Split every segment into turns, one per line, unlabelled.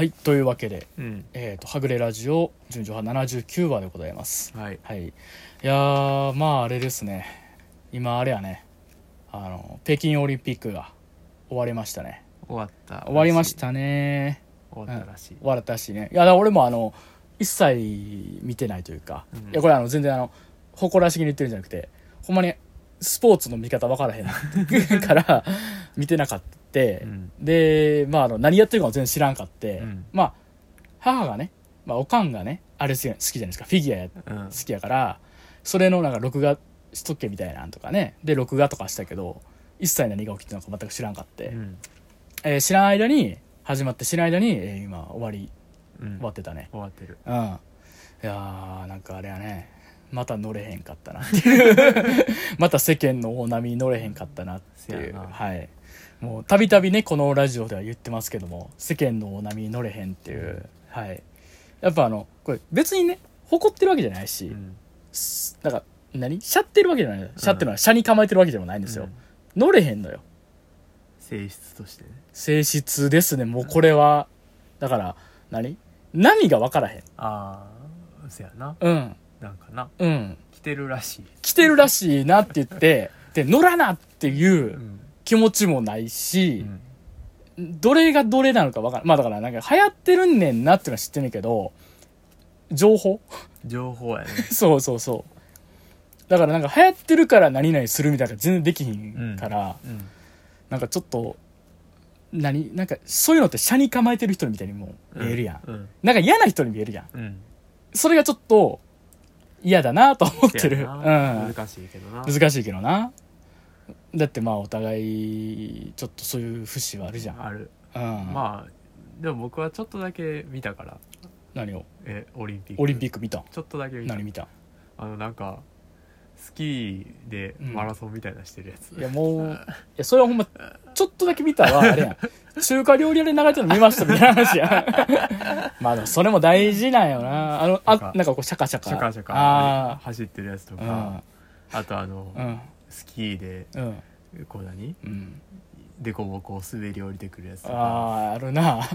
はいというわけで
うん。
えー、とはぐれラジオ順序派79話でございます。
はい。
はい。いやーまああれですね。今あれやね。あの北京オリンピックが終わりましたね。
終わった
終わりましたね。
終わったらしい。
終わったしね。いや俺もあの一切見てないというか、
うん。
いやこれあの全然あの誇らしげに言ってるんじゃなくてほんまにスポーツの見方分からへんから見てなかった、
うん。
でまああの何やってるかも全然知らんかって、
うん。
まあ母がね、まあ、おかんがねあれ好きじゃないですか。フィギュア好きやからそれのなんか録画しとけみたいなんとかね。で録画とかしたけど一切何が起きてるのか全く知らんかって、
うん。
えー知らん間に始まって知らん間に、えー今終わり
うん。
終わってたね。
終わってる。
うん。いやーなんかあれやね。また乗れへんかったなっていう。また世間の大波に乗れへんかったなっていう。はいもうたびたびねこのラジオでは言ってますけども世間の大波に乗れへんっていう。はい。やっぱあのこれ別にね誇ってるわけじゃないし、
うん。
すなんか何？しゃってるわけじゃない。しゃってるのは車に構えてるわけでもないんですよ、
うん。
乗れへんのよ。
性質としてね。
性質ですね。もうこれは。だから何？波が分からへん。
ああそやな。
うん。
なんかな。
うん。
来てるらしい
来てるらしいなって言ってで乗らなっていううん気持ちもないし
う、ん。
どれがどれなのか分からん。まあだからなんか流行ってるんねんなっていうのは知ってんねんけど情報？
情報やね。
そうそうそう。だからなんか流行ってるから何々するみたいな全然できひんから、
うん。
なんかちょっと何なんかそういうのって車に構えてる人みたいにも見えるやん、
うん。
なんか嫌な人に見えるやん。
うん。
それがちょっと嫌だなと思ってる。うん。
な難しいけどな。
難しいけどなだってまあお互いちょっとそういう節はあるじゃん。
ある。
うん。
まあでも僕はちょっとだけ見たから。
何を？
えオリンピック。
オリンピック見た？ん
ちょっとだけ見た。
何見た？ん
あのなんかスキーでマラソンみたいなしてるやつ、
いやもういやそれはほんまちょっとだけ見たわあれやん。中華料理屋で流れてるの見ましたみたいな話やん。まあでもそれも大事なんよな。あのあなんかこうシャカシャカ。
シャカシャカ
あ
走ってるやつと
あ
か、あとあの、
うん
スキーで
うん。うん
こう何？
うん。
でこぼこ滑り降りてくるやつ
あああるな。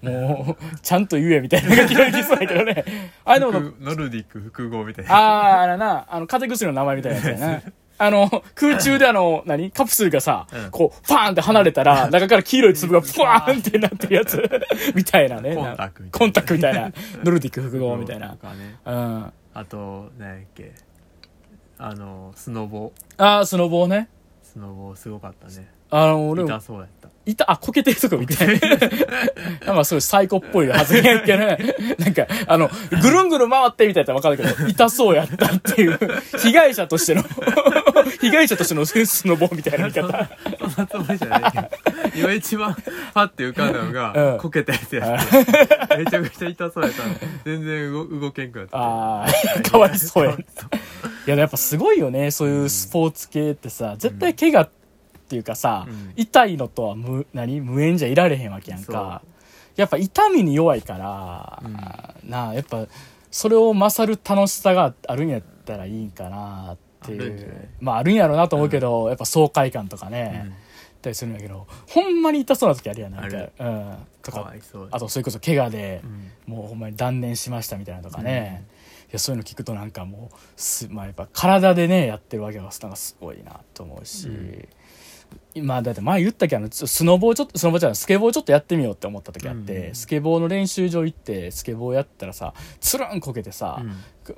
もうちゃんと言えみたいな感じができそうやけどね。あれでも
複ノルディック複合みたいな。
ああ、あれな、あの、風邪薬の名前みたいなやつやな。あの、空中であの、何？カプセルがさ、
うん。
こう、ファーンって離れたら、中から黄色い粒がフワーンってなってるやつ、みたいなね。
コンタクみたいな。
コンタクみたいな。ノルディック複合みたいな。
ね。
うん。
あと何やっけ？あのスノボ
ああ、スノボーね。
スノボすごかったね
あの、俺も
痛、そうやった
いた、あ、こけてるとこみたいな。なんかそういうサイコっぽい発言やっけね。なんか、あの、ぐるんぐるん回ってみたいなわかるけど、痛そうやったっていう、被害者としての、被害者としてのスノボみたいな見方。
そんなつもりじゃないけど今一番パッて浮かんだのが、
うん
こけたやつやってめちゃくちゃ痛そうやったの全然動動けんくなった
ああ、かわいそうや。いや、やっぱすごいよね、そういうスポーツ系ってさ、絶対怪我っていうかさ、
うん。
痛いのとは無、何？無縁じゃいられへんわけやんか。やっぱ痛みに弱いから、なあ、やっぱ、それを勝る楽しさがあるんやったらいいんかなっていう。まああるんやろうなと思うけど、やっぱ爽快感とかね、たりするんやけど、ほんまに痛そうな時あるやん、なんか。うん。とかあとそれこそ怪我で、
うん。
もうほんまに断念しましたみたいなとかね、いやそういうの聞くとなんかもうす、まあ、やっぱ体でねやってるわけがなんかすごいなと思うし、今だって前言ったけどスノボーちょっとスノボーじゃないスケボーちょっとやってみようって思った時あって、
うん。
スケボーの練習場行ってスケボーやったらさつるんこけてさ、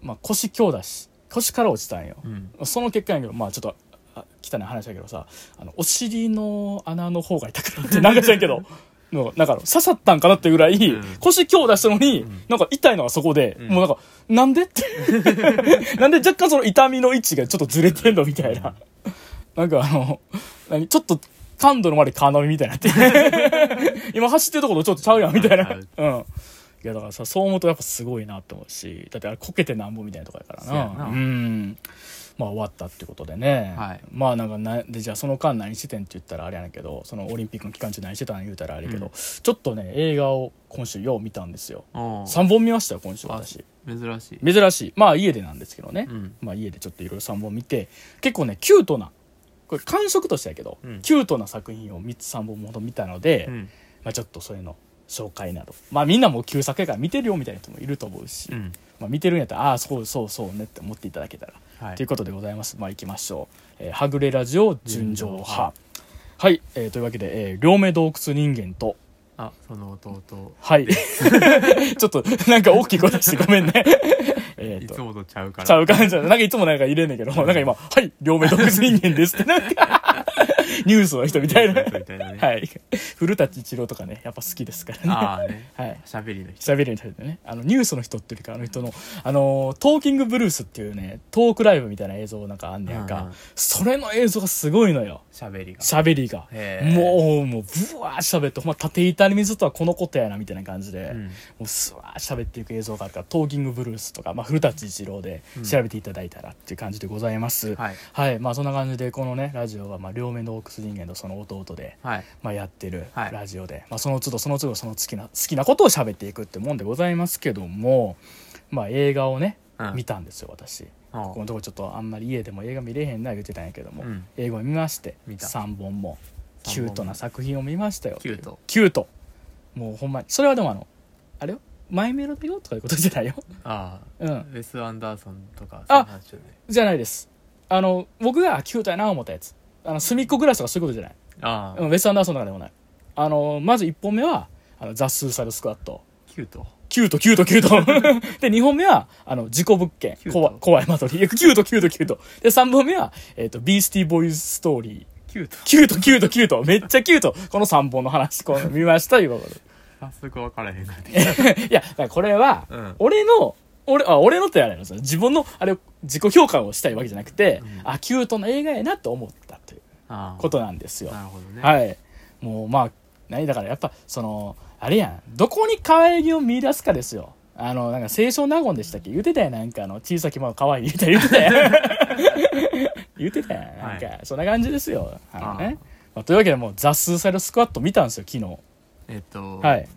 まあ、腰強打し腰から落ちたんよ、
うん。
その結果やけどまあちょっとあ汚い話だけどさあのお尻の穴の方が痛くなってなんか知らんけど のなんか刺さったんかなってぐらい、
うん。
腰強打したのに、
ん。
なんか痛いのがそこで、
うん。
もうなんかなんでって？なんで若干その痛みの位置がちょっとずれてんの？みたいな、なんかあの 何ちょっと感度の悪いカーナビみたいになって 今走ってるところちょっとちゃうやんみたいな。うん。いやだからさそう思うとやっぱすごいなって思うしだってあれこけてなんぼみたいなとこやから
そうやな。
うん。まあ終わったってことでね、
はい。
まあなんかなでじゃあその間何しててんって言ったらあれやねんけどそのオリンピックの期間中何してたん言うたらあれやけど、
うん。
ちょっとね映画を今週よう見たんですよ。
おう。
3本見ましたよ今週
あ
私。
珍しい。
珍しい。まあ家でなんですけどね、
うん。
まあ家でちょっといろいろ3本見て結構ねキュートなこれ感触としてやけど、
うん
キュートな作品を3つ3本ほど見たので、
うん
まあ、ちょっとそういうの紹介などまあみんなもう旧作やから見てるよみたいな人もいると思うし、
うん
まあ、見てるんやったらああそうそうそうねって思っていただけたら
はい
ということでございます。まあ行きましょう。えーはぐれラジオ純情派。はい、えーというわけで、えー両目洞窟人間と、
あその弟
はい。ちょっと、なんか大きい声出してごめんね。えっと、
いつもとちゃうから。
ちゃう感じだなんかいつもなんか入れんねんけど、なんか今、はい、両目洞窟人間ですって、なんか、ニュースの人みたいな。
みたいなね
はい。古舘一郎とかね、やっぱ好きですからね。
ああね
はい。
喋りの人
喋る人でね、あの、ニュースの人っていうか、あの人の、あの、トーキングブルースっていうね、トークライブみたいな映像なんかあんねやんかそれの映像がすごいのよ。
喋りが
喋りが。もう、もう、ぶわー喋って、ほんま、縦板に水とはこのことやな、みたいな感じで、
うん
もう、すわー喋っていく映像があるから、トーキングブルースとか、まあ、古舘一郎で
うん
調べていただいたらっていう感じでございます。
はい
はい。まあ、そんな感じで、このね、ラジオは、まあ、両面のオークス人間とその弟で、
はい。
まあ、やってる
はい。
ラジオで、まあ、その都度その都度その好きな好きなことを喋っていくってもんでございますけども、まあ、映画をね、
うん。
見たんですよ私。
あ
このとこちょっとあんまり家でも映画見れへんな言ってたんやけども、
うん。
映画を見まして
見た。
3本も
三本も。
キュートな作品を見ましたよ。
キュート。
キュート。もうほんまにそれはでもあのあれよ？マイメロだよとかいうことじゃないよ？
ああ。
うん。
ウェス・アンダーソンとか
あ
そういう話よね。
じゃないです。あの僕がキュートやな思ったやつあのすみっコぐらしとかそういうことじゃない？
ああ
うんウェス・アンダーソンとかでもないあのまず1本目はあのザ・スーサイド・スクワッド
キュート
キュート、キュート、キュート。で、2本目は、あの、事故物件。怖い、怖い間取り。キュート、キュート、キュート。で、3本目は、えっ、と、ビースティーボーイズストーリー。
キュート
キュート、キュート、キュート。めっちゃキュート。この3本の話、こう見ました、いうこと
早速分からへんなって
で。いや、だからこれは、
うん
俺の、俺、あ、俺のってあれなんですよ。自分の、あれ、自己評価をしたいわけじゃなくて、
うん
あ、キュートな映画やなと思ったという
ああ
ことなんですよ。
なるほどね
はい。もう、まあ、何だからやっぱ、その、あれやん。どこに可愛げを見出すかですよ。あの、なんか、清少納言でしたっけ？言ってたやん。なんか、あの、小さきま可愛い言ってた 言ってたやん。言ってたやん。なんか、
は
そんな感じですよ。あの
あ
ね。まあ、というわけで、もう、ザ・スーサイド・スクワット見たんですよ、昨日。
えっと
はい。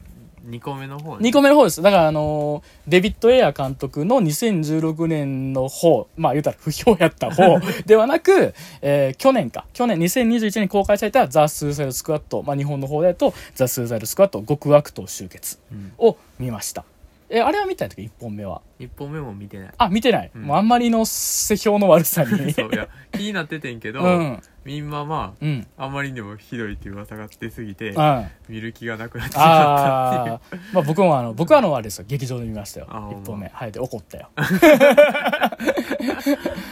2個目の方ね
2個目の方です。だから、あのーデビッド・エア監督の2016年の方、まあ言うたら不評やった方 ではなく、えー去年か。去年2021年に公開されたザ・スーサイド・スクワット、まあ日本の方だと、ザ・スーサイド・スクワット極悪党集結
うん
を見ました。えーあれは見たんだけど、1本目は。
1本目も見てない
あ、見てない。
うん
もうあんまりの世評の悪さに。
そういや気になっててんけど、
うん。
みんなま
うん。
あまりにもひどいっていう噂が出すぎて
うん。
見る気がなくなってしまったっていう
ああ、まあ僕もあの、僕はあの、あれですよ、劇場で見ましたよ。
あほんま
一本目。はい、で怒ったよ。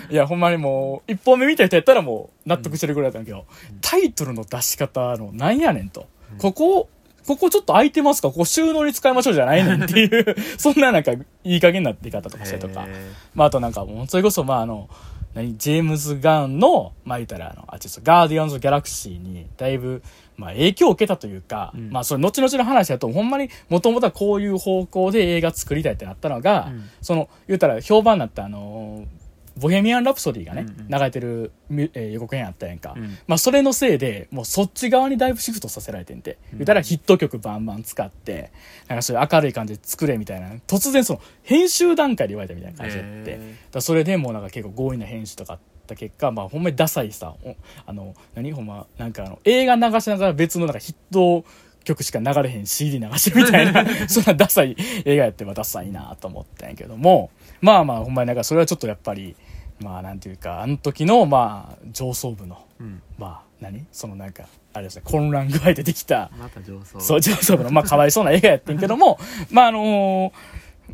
いや、ほんまにもう、一本目見た人やったらもう、納得してるぐらいだったんだけど、タイトルの出し方の、なんやねんと。
うん
ここ、ここちょっと空いてますか？ここ収納に使いましょうじゃないねんっていう、そんななんか、いい加減なって方とかしてとか。
へ
まあ、あとなんかもう、それこそ、まあ、あの、何、ジェームズ・ガンの、まあ、言ったら、あの、あ、ちょっと、ガーディアンズ・ギャラクシーに、だいぶ、まあ、影響を受けたというか、
うん。
まあ、それ、後々の話だと、ほんまに、もともとはこういう方向で映画作りたいってなったのが、
うん
その、言ったら、評判になった、あのーボヘミアン・ラプソディがね、
うんうん。
流れてる、みえー予告編あったやんか。
うん。
まあ、それのせいで、もうそっち側にだいぶシフトさせられてんて。
うん。
言ったらヒット曲バンバン使って、なんかそういう明るい感じで作れみたいな、突然その、編集段階で言われたみたいな感じでって。
へ
だそれでもうなんか結構強引な編集とかあった結果、まあ、ほんまにダサいさ、おあの、何？ほんま、なんかあの、映画流しながら別のなんかヒット曲しか流れへん CD 流しみたいな、そんなダサい映画やってはダサいなと思ったんやけども、まあまあ、ほんまになんかそれはちょっとやっぱり、まあなんていうか、あの時の、まあ、上層部の、
うん。
まあ、何？そのなんか、あれですね、混乱具合でできた、
また上層。
そう、上層部の、まあ、かわいそうな映画やってんけども、まあ、あのー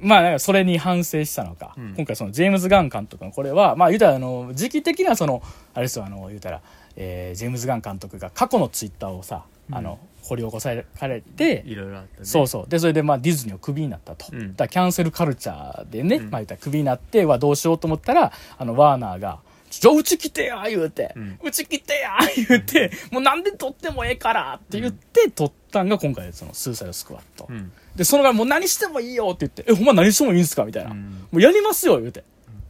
まあ、なんかそれに反省したのか、
うん。
今回そのジェームズ・ガン監督のこれは、まあ、言うたら、あの、時期的なその、あれですよ、あの、言うたら、えージェームズ・ガン監督が過去のツイッターをさ、あの、掘り起こされて、
いろいろあったね
そうそう。で、それでまあディズニーをクビになったと。
うん
だからキャンセルカルチャーでね、
うん
まあ言ったらクビになってはどうしようと思ったら、あの、ワーナーが、ちょ、うち来てや言うて、
う
うんち来てや言うて、もうなんで撮ってもええからって言って撮ったんが今回そのスーサイドスクワット。
うん
で、そのがもう何してもいいよって言って、え、ほんま何してもいいんですかみたいな。
うん
もうやりますよ言うて。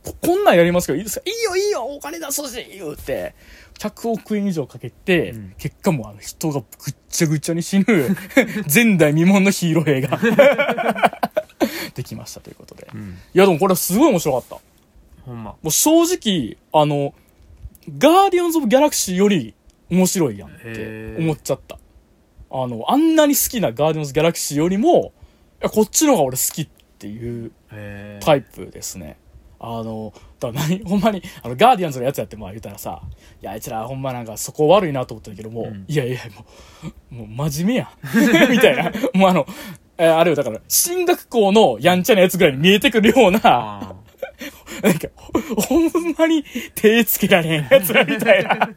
ここんなんやりますけどいいですか？いいよいいよお金出そうし言うて、100億円以上かけて、
うん
結果もうあの人がぐっちゃぐちゃに死ぬ 前代未聞のヒーロー映画 できましたということで。
うん
いやでもこれすごい面白かった。
ほんま
もう正直、あの、ガーディアンズ・オブ・ギャラクシーより面白いやんって思っちゃった。あの、あんなに好きなガーディアンズ・ギャラクシーよりも、いやこっちの方が俺好きっていうタイプですね。あの、だから何、ほんまに、あの、ガーディアンズのやつやってまあ言ったらさ、いや、あいつらほんまなんかそこ悪いなと思ったけども、
うん
いやいや、もう、もう真面目やん。みたいな。もうあの、えーあれよ、だから、進学校のやんちゃなやつぐらいに見えてくるような、
あ
なんか、ほほんまに手つけられへんやつらみたいな。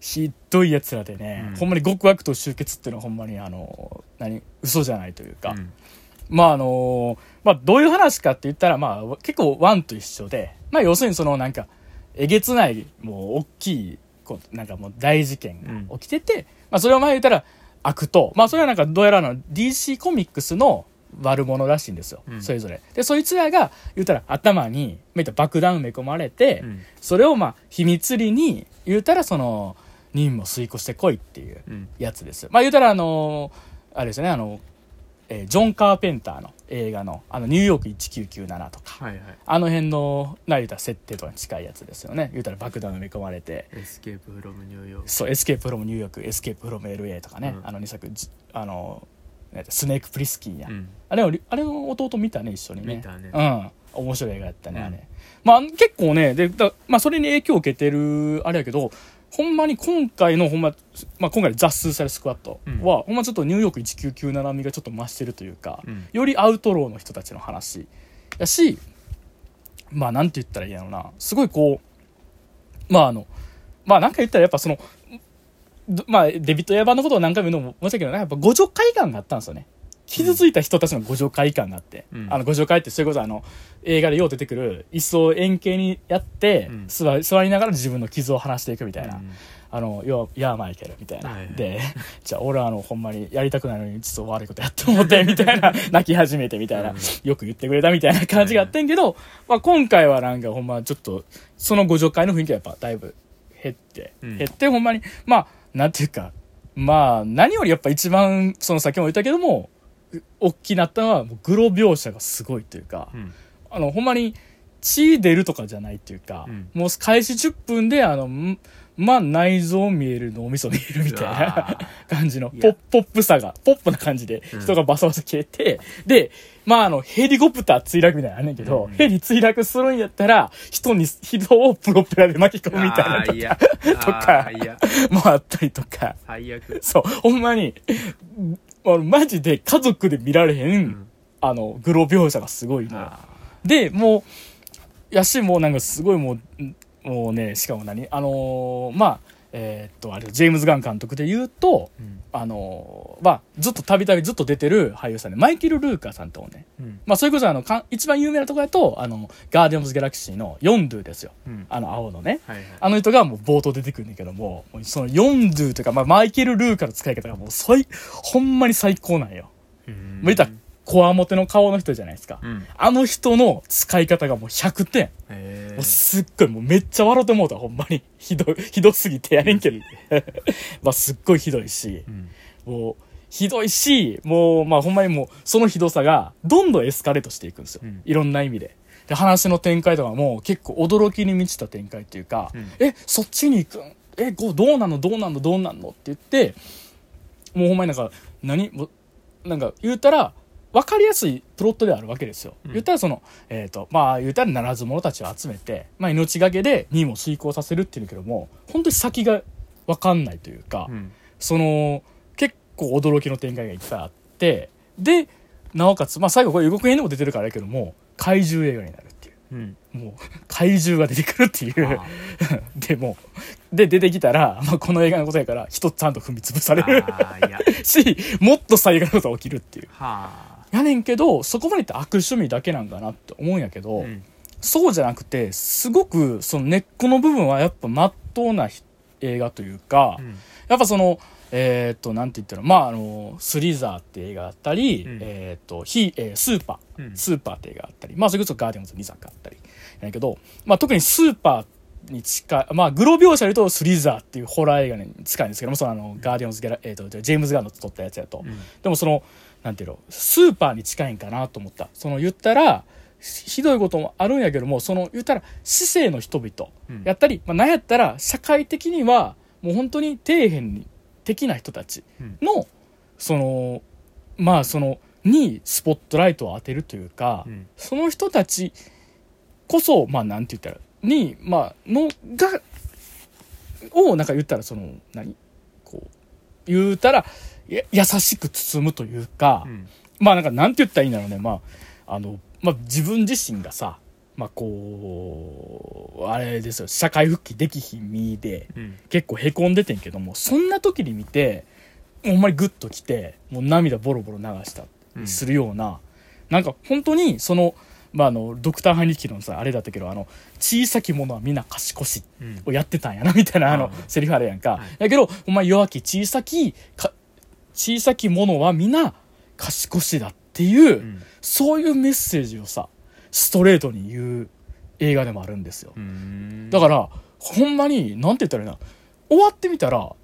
ひどいやつらでね、
うん
ほんまに極悪と集結っていうのはほんまにあの、何、嘘じゃないというか。
ーうん
まああのまあどういう話かって言ったら、まあ結構ワンと一緒で、まあ要するにそのなんか、えげつない、もう大きい、こうなんかもう大事件が起きてて、まあそれを前言ったら悪と、まあそれはなんかどうやらあの DC コミックスの悪者らしいんですよ、
うん。
それぞれ。で、そいつらが言ったら頭に、まあ言ったら爆弾埋め込まれて、
うん。
それをまあ秘密裏に言うたらその任務を遂行してこいっていう
うん。
やつです。まあ言うたらあのあれですよねあの、えージョン・カーペンターの映画のあのニューヨーク1997とか。
はいはい。
あの辺のな言うたら設定とかに近いやつですよね。言うたら爆弾埋め込まれて。
Escape from New York。
そう Escape from New York、Escape from LA とかね、
うん。
あの2作じあのスネーク・プリスキンや、
うん。
あれをあれの弟見たね一緒にね。
見たね。
うん。面白い映画やったね、
うん。
あれ。まあ結構ねでだ、まあ、それに影響を受けてるあれやけどほんまに今回のほんま、まあ、今回の「ザ・スーサイド・スクワットは、ほんまちょっとニューヨーク1997味がちょっと増してるというか、
うん。
よりアウトローの人たちの話やしまあなんて言ったらいいんやろうな。すごいこうまああのまあなんか言ったらやっぱそのどまあデビット・エアバーのことを何回も言うのも申し訳ないけどやっぱ互助会感があったんですよね傷ついた人たちの互助会感があって、
うん。
あの互助会ってそれこそあの映画でよう出てくる椅子を円形にやって、
うん。
座り座りながら自分の傷を話していくみたいな、
うん。
あの、要は、いや、マイケル、みたいな。
はいはい
で、じゃあ、俺はあの、ほんまにやりたくないのに、ちょっと悪いことやって思って、みたいな、泣き始めて、みたいな、
うん。
よく言ってくれたみたいな感じがあってんけど、まあ、今回はなんか、ほんま、ちょっと、そのご助会の雰囲気がやっぱ、だいぶ減って、
うん。
減って、ほんまに、まあ、なんていうか、まあ、何よりやっぱ一番、その先も言ったけども、う大きなったのは、もうグロ描写がすごいというか、
うん。
あの、ほんまに、血出るとかじゃないっていうか、
うん。
もう開始10分で、あの、んまあ、内臓見える脳みそ見えるみたいな 感じの、ポッポップさが、ポップな感じで
うん。
人がバサバサ消えて、で、まあ、あの、ヘリコプター墜落みたいなのあんねんけど、
うん。
ヘリ墜落するんやったら、人に、人をプロペラで巻き込むみたいなとか、
と
かもあったりとか、
最悪。
そう、ほんまに、あのマジで家族で見られへん、
ん。
あの、グロ描写がすごいので、もう、やし、もうなんかすごいもう、んもうね、しかも何？あのーまあ、えーっと、あれ、ジェームズ・ガン監督で言うと、
ーうん
あのーまあ、ずっとたびたびずっと出てる俳優さんで、マイケル・ルーカーさんとね、
うん
まあ、それこそあの、かん一番有名なところだと、あの、ガーディアンズ・ギャラクシーのヨンドゥですよ。
うん
あの、青のね。
はいはい
あの人がもう冒頭出てくるんだけども、そのヨンドゥというか、まあ、マイケル・ルーカーの使い方がもう最、ほんまに最高なんよ。
うん
たら、こわもての顔の人じゃないですか。
うん
あの人の使い方がもう100点。
へ
もうすっごい、もうめっちゃ笑ってもうた、ほんまに。ひどい、ひどすぎてやねんけど。まあすっごいひどいし
う、ん
もう、ひどいし、もう、まあほんまにもう、そのひどさが、どんどんエスカレートしていくんですよ。
うん
いろんな意味で。で、話の展開とかも結構驚きに満ちた展開っていうか、
うん
え、そっちに行くん？え、こうどうなんの？どうなんの？どうなんの？って言って、もうほんまになんか、何？もうなんか言うたら、分かりやすいプロットであるわけですよ。
うん。
言ったらその、えっ、と、まあ言うたらならず者たちを集めて、まあ命がけで任務を遂行させるっていうけども、本当に先が分かんないというか、
うん。
その結構驚きの展開がいっぱいあってでなおかつ、まあ、最後これ予告編でも出てるからやけども怪獣映画になるっていう。
うん。
もう怪獣が出てくるっていう。
あ
でもうで出てきたら、まあ、この映画のことやから人ちゃんと踏み潰される。しもっと最悪なことが起きるっていう。
はあ
やねんけどそこまでいって悪趣味だけなんかなって思うんやけど、
うん。
そうじゃなくてすごくその根っこの部分はやっぱまっとうなひ映画というか、
うん。
やっぱその、えーっと、なんて言ったら、まあ、あの、スリザーって映画あったり、
うん。
えーっと、ヒえースーパー、
うん。
スーパーって映画あったり、まあ、それこそガーディアンズ2作あったり、やけど、まあ、特にスーパーに近い、まあ、グロ描写で言うとスリザーっていうホラー映画に近いんですけども、そのあの、ガーディアンズギャラ、えーっと、ジェームズ・ガンの撮ったやつやと。
うん。
でもその、なんていうの、スーパーに近いんかなと思った。その言ったら、ひひどいこともあるんやけども、その言ったら、市政の人々。
うん。
やったり、まあ、なんやったら、社会的には、もう本当に底辺に的な人たち
うん。
のそのまあそのにスポットライトを当てるというか、
うん。
その人たちこそまあなんて言ったらにまあのがをなんか言ったらその何こう言うたらや優しく包むというか、
うん。
まあなんかなんて言ったらいいんだろうね。まああの、まあ、自分自身がさまあこうあれですよ。社会復帰できひん身で
うん。
結構へこんでてんけどもそんな時に見てほんまにグッときてもう涙ボロボロ流したりするような、なんか本当にその,、まあ、あのドクター・ハニキのさあれだったけどあの小さきものは皆賢し
うん。
をやってたんやなみたいなあの
うん
セリフあるやんか、
はい。
だけどお前弱き小さきか小さきものは皆賢しだっていう、
うん。
そういうメッセージをさストレートに言う映画でもあるんですよ、
うん。
だからほんまになんて言ったらいいな。終わってみたら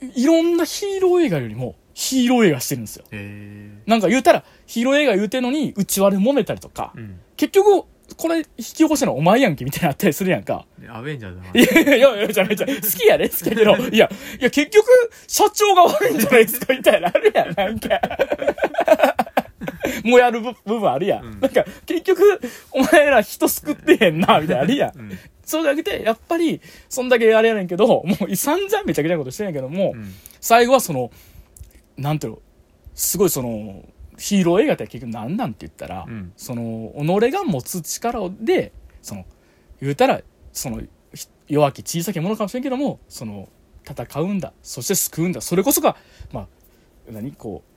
いろんなヒーロー映画よりもヒーロー映画してるんですよ。
へ
なんか言うたらヒーロー映画言うてんのに内輪で揉めたりとか、
えうん。
結局これ引き起こしたのお前やんけみたいなのあったりするやんか。
でアベンジャーズの
い
話
やいやいやいや、じゃないじゃない。好きやね、好きやけど、いや、いや、結局、社長が悪いんじゃないですか、みたいな、あるやん、なんか。もうやる部部分あるやん。
うん。
なんか、結局、お前ら人救ってへんな、みたいな、あるやん。
うん。
そうじゃなくて、やっぱり、そんだけあれやねんけど、もう散々めちゃくちゃなことしてんやけども、
うん。
最後はその、なんていうの、すごいその、ヒーロー映画って結局何なんて言ったら、
うん
その、己が持つ力で、その、言うたら、その、ひ弱き小さきものかもしれんけども、その、戦うんだ。そして救うんだ。それこそが、まあ、何こう、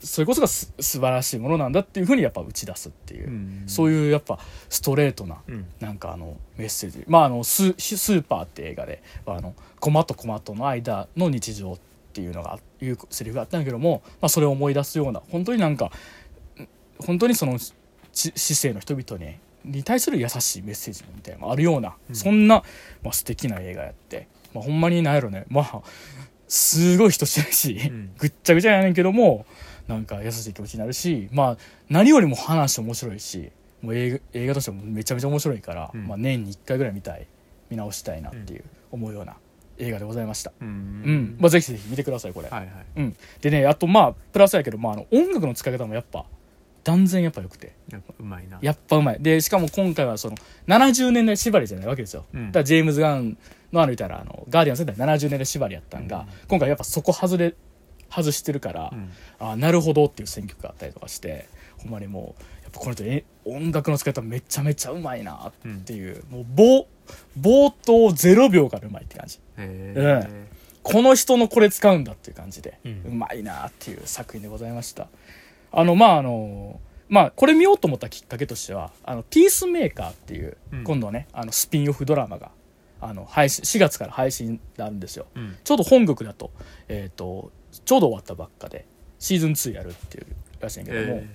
それこそがす素晴らしいものなんだっていうふうにやっぱ打ち出すっていう、
うん
そういうやっぱストレートな
うん
なんかあのメッセージまああのススーパーって映画であのコマとコマとの間の日常っていうのがいうセリフがあったんだけども、まあ、それを思い出すような本当になんか本当にそのち市政の人々にに対する優しいメッセージみたいなのがあるような、
うん。
そんな、まあ、素敵な映画やって、まあ、ほんまになんやろね。まあすごい人知らいし、
ん。
ぐっちゃぐちゃやねんけどもなんか優しい気持ちになるしまあ何よりも話面白いしもう映画映画としてもめちゃめちゃ面白いから、
うん。
まあ、年に1回ぐらい見たい。見直したいなっていう思うような映画でございました、
う
うん。
ん
まあ、ぜひぜひ見てくださいこれ、
はいはい。
うん、でねあとまあプラスやけど、まあ、あの音楽の使い方もやっぱ断然やっぱ良くて。
やっぱうまいな。
やっぱうまい。でしかも今回はその70年代縛りじゃないわけですよ、
うん。
だからジェームズ・ガンのあの言ったらあのガーディアン世代70年代縛りやったんが、
うん。
今回やっぱそこ外れ外してるから、
うん。
あなるほどっていう選曲があったりとかしてほんまにもうこの人え音楽の使い方めちゃめちゃうまいなっていう、もう冒冒頭0秒からうまいって感じ。
へえ
この人のこれ使うんだっていう感じで、
うん。
うまいなっていう作品でございました。あのまああのまあこれ見ようと思ったきっかけとしてはあのピースメーカーっていう、
うん。
今度ねあのスピンオフドラマがあの配信4月から配信になるんですよ。
うん。
ちょうど本国だと,、えー、とちょうど終わったばっかでシーズン2やるっていうらしいんやけども、
え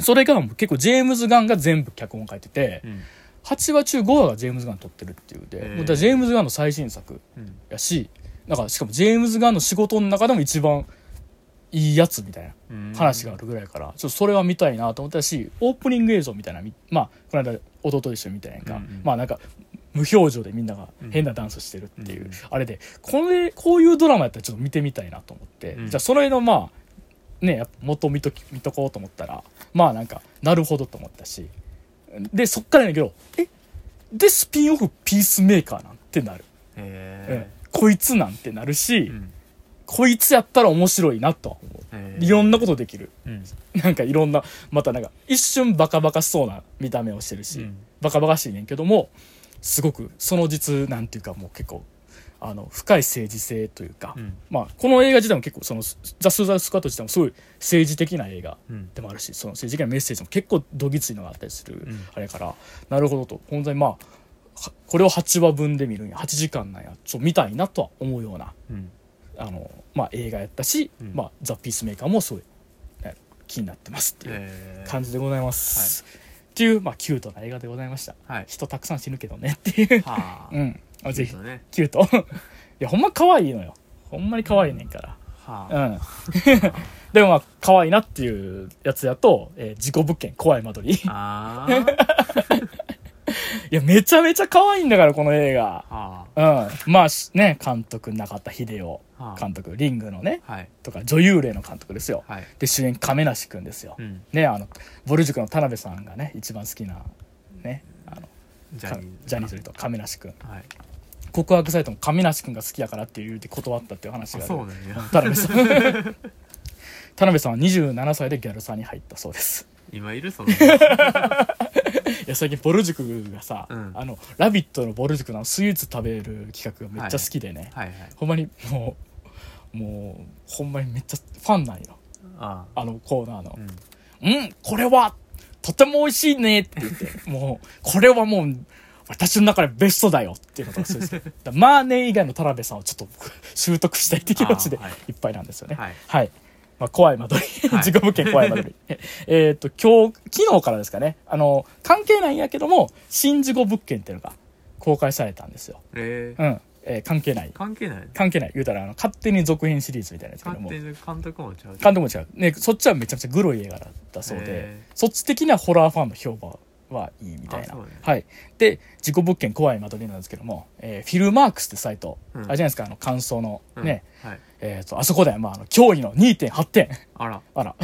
それが結構ジェームズ・ガンが全部脚本書いてて、
えうん。
8話中5話がジェームズ・ガン撮ってるっていう。で、
へー。
ジェームズ・ガンの最新作
うん
やしなんかしかもジェームズ・ガンの仕事の中でも一番いいやつみたいな
うん。
話があるぐらいから、ちょっとそれは見たいなと思ったしオープニング映像みたいなみまあこの間弟と一緒に見たやんか、
うんうん。
まあなんか無表情でみんなが変なダンスしてるっていう、
うん
あれでこれこういうドラマやったらちょっと見てみたいなと思って、
うん。
じゃあそれのまあね元見とき見とこうと思ったらまあなんかなるほどと思ったし。でそっからやねんけどえでスピンオフピースメーカーなんてなる、こいつなんてなるし、
えうん。
こいつやったら面白いなと。は思う
へえ
いろんなことできる。
うん。
なんかいろんなまたなんか一瞬バカバカしそうな見た目をしてるし、
うん。
バカバカしいねんけどもすごくその実なんていうかもう結構あの深い政治性というか、
うん。
まあこの映画自体も結構そのザ・スーザー・スカット自体もすごい政治的な映画
うん。
でもあるしその政治的なメッセージも結構どぎついのがあったりする、
ん。
あれやからなるほどと。本当にまあはこれを8話分で見るんや8時間なんやちょ見たいなとは思うような
うん。
あの、まあ、映画やったし、
うん。
まあ、ザ・ピースメーカーもすごいね気になってますっていう感じでございます。っていう、まあ、キュートな映画でございました。
はい。
人たくさん死ぬけどねっていう。
はあ。
うん。あぜひキュート。いや、ほんま可愛いのよ。ほんまに可愛いねんから。
はあ
うん。でもまあ、可愛いなっていうやつやと、えー事故物件、怖い間取り。いや、めちゃめちゃ可愛いんだから、この映画。
あ
うん。まあ、しね、監督、中田秀夫
はあ
監督、リングのね、
あはい
とか、女優霊の監督ですよ。
はい
で、主演、亀梨くんですよ。
うん
ね、あの、ボル塾の田辺さんがね、一番好きな、ね、あの、か
ジャニーズ
ジャニーズで言うと亀梨くん。
はい
告白されても亀梨くんが好きやからって言うて断ったっていう話がある。田辺さん。田辺さんは27歳でギャルサーに入ったそうです。
今いるその
いや最近ボル塾がさ「
うん。
あのラビット!」のボル塾のスイーツ食べる企画がめっちゃ好きでね、
はいはい。
ほんまにもうもうほんまにめっちゃファンなんよ。
あ
あ。のコーナーの。
あうん「
うんこれはとても美味しいね」って言って。もうこれはもう私の中でベストだよっていうことがするんですよ だからマーネ以外の田辺さんをちょっと僕習得したいって気持ちで
い
いっぱいなんですよね
はい
はい。まあ、怖い間取り。
はい
事故物件怖い間取り。え えーっと、今日、昨日からですかね。あの、関係ないんやけども、新事故物件っていうのが公開されたんですよ。
えー
うん。えー関係ない。
関係ない
関係ない。言うたら、あの、勝手に続編シリーズみたいなやつけども。
勝手に監督もちゃう
監督も違う。ね、そっちはめちゃめちゃグロい映画だったそうで
へ、
そっち的にはホラーファンの評判はいいみたいな。
ね
はい。で、事故物件怖い間取りなんですけども、えーフィルマークスってサイト、
うん
あれじゃないですか、あの、感想の
うん
ね、
はい
えーっと、あそこで、まあ、あの、驚異の2.8点。
あら
あら、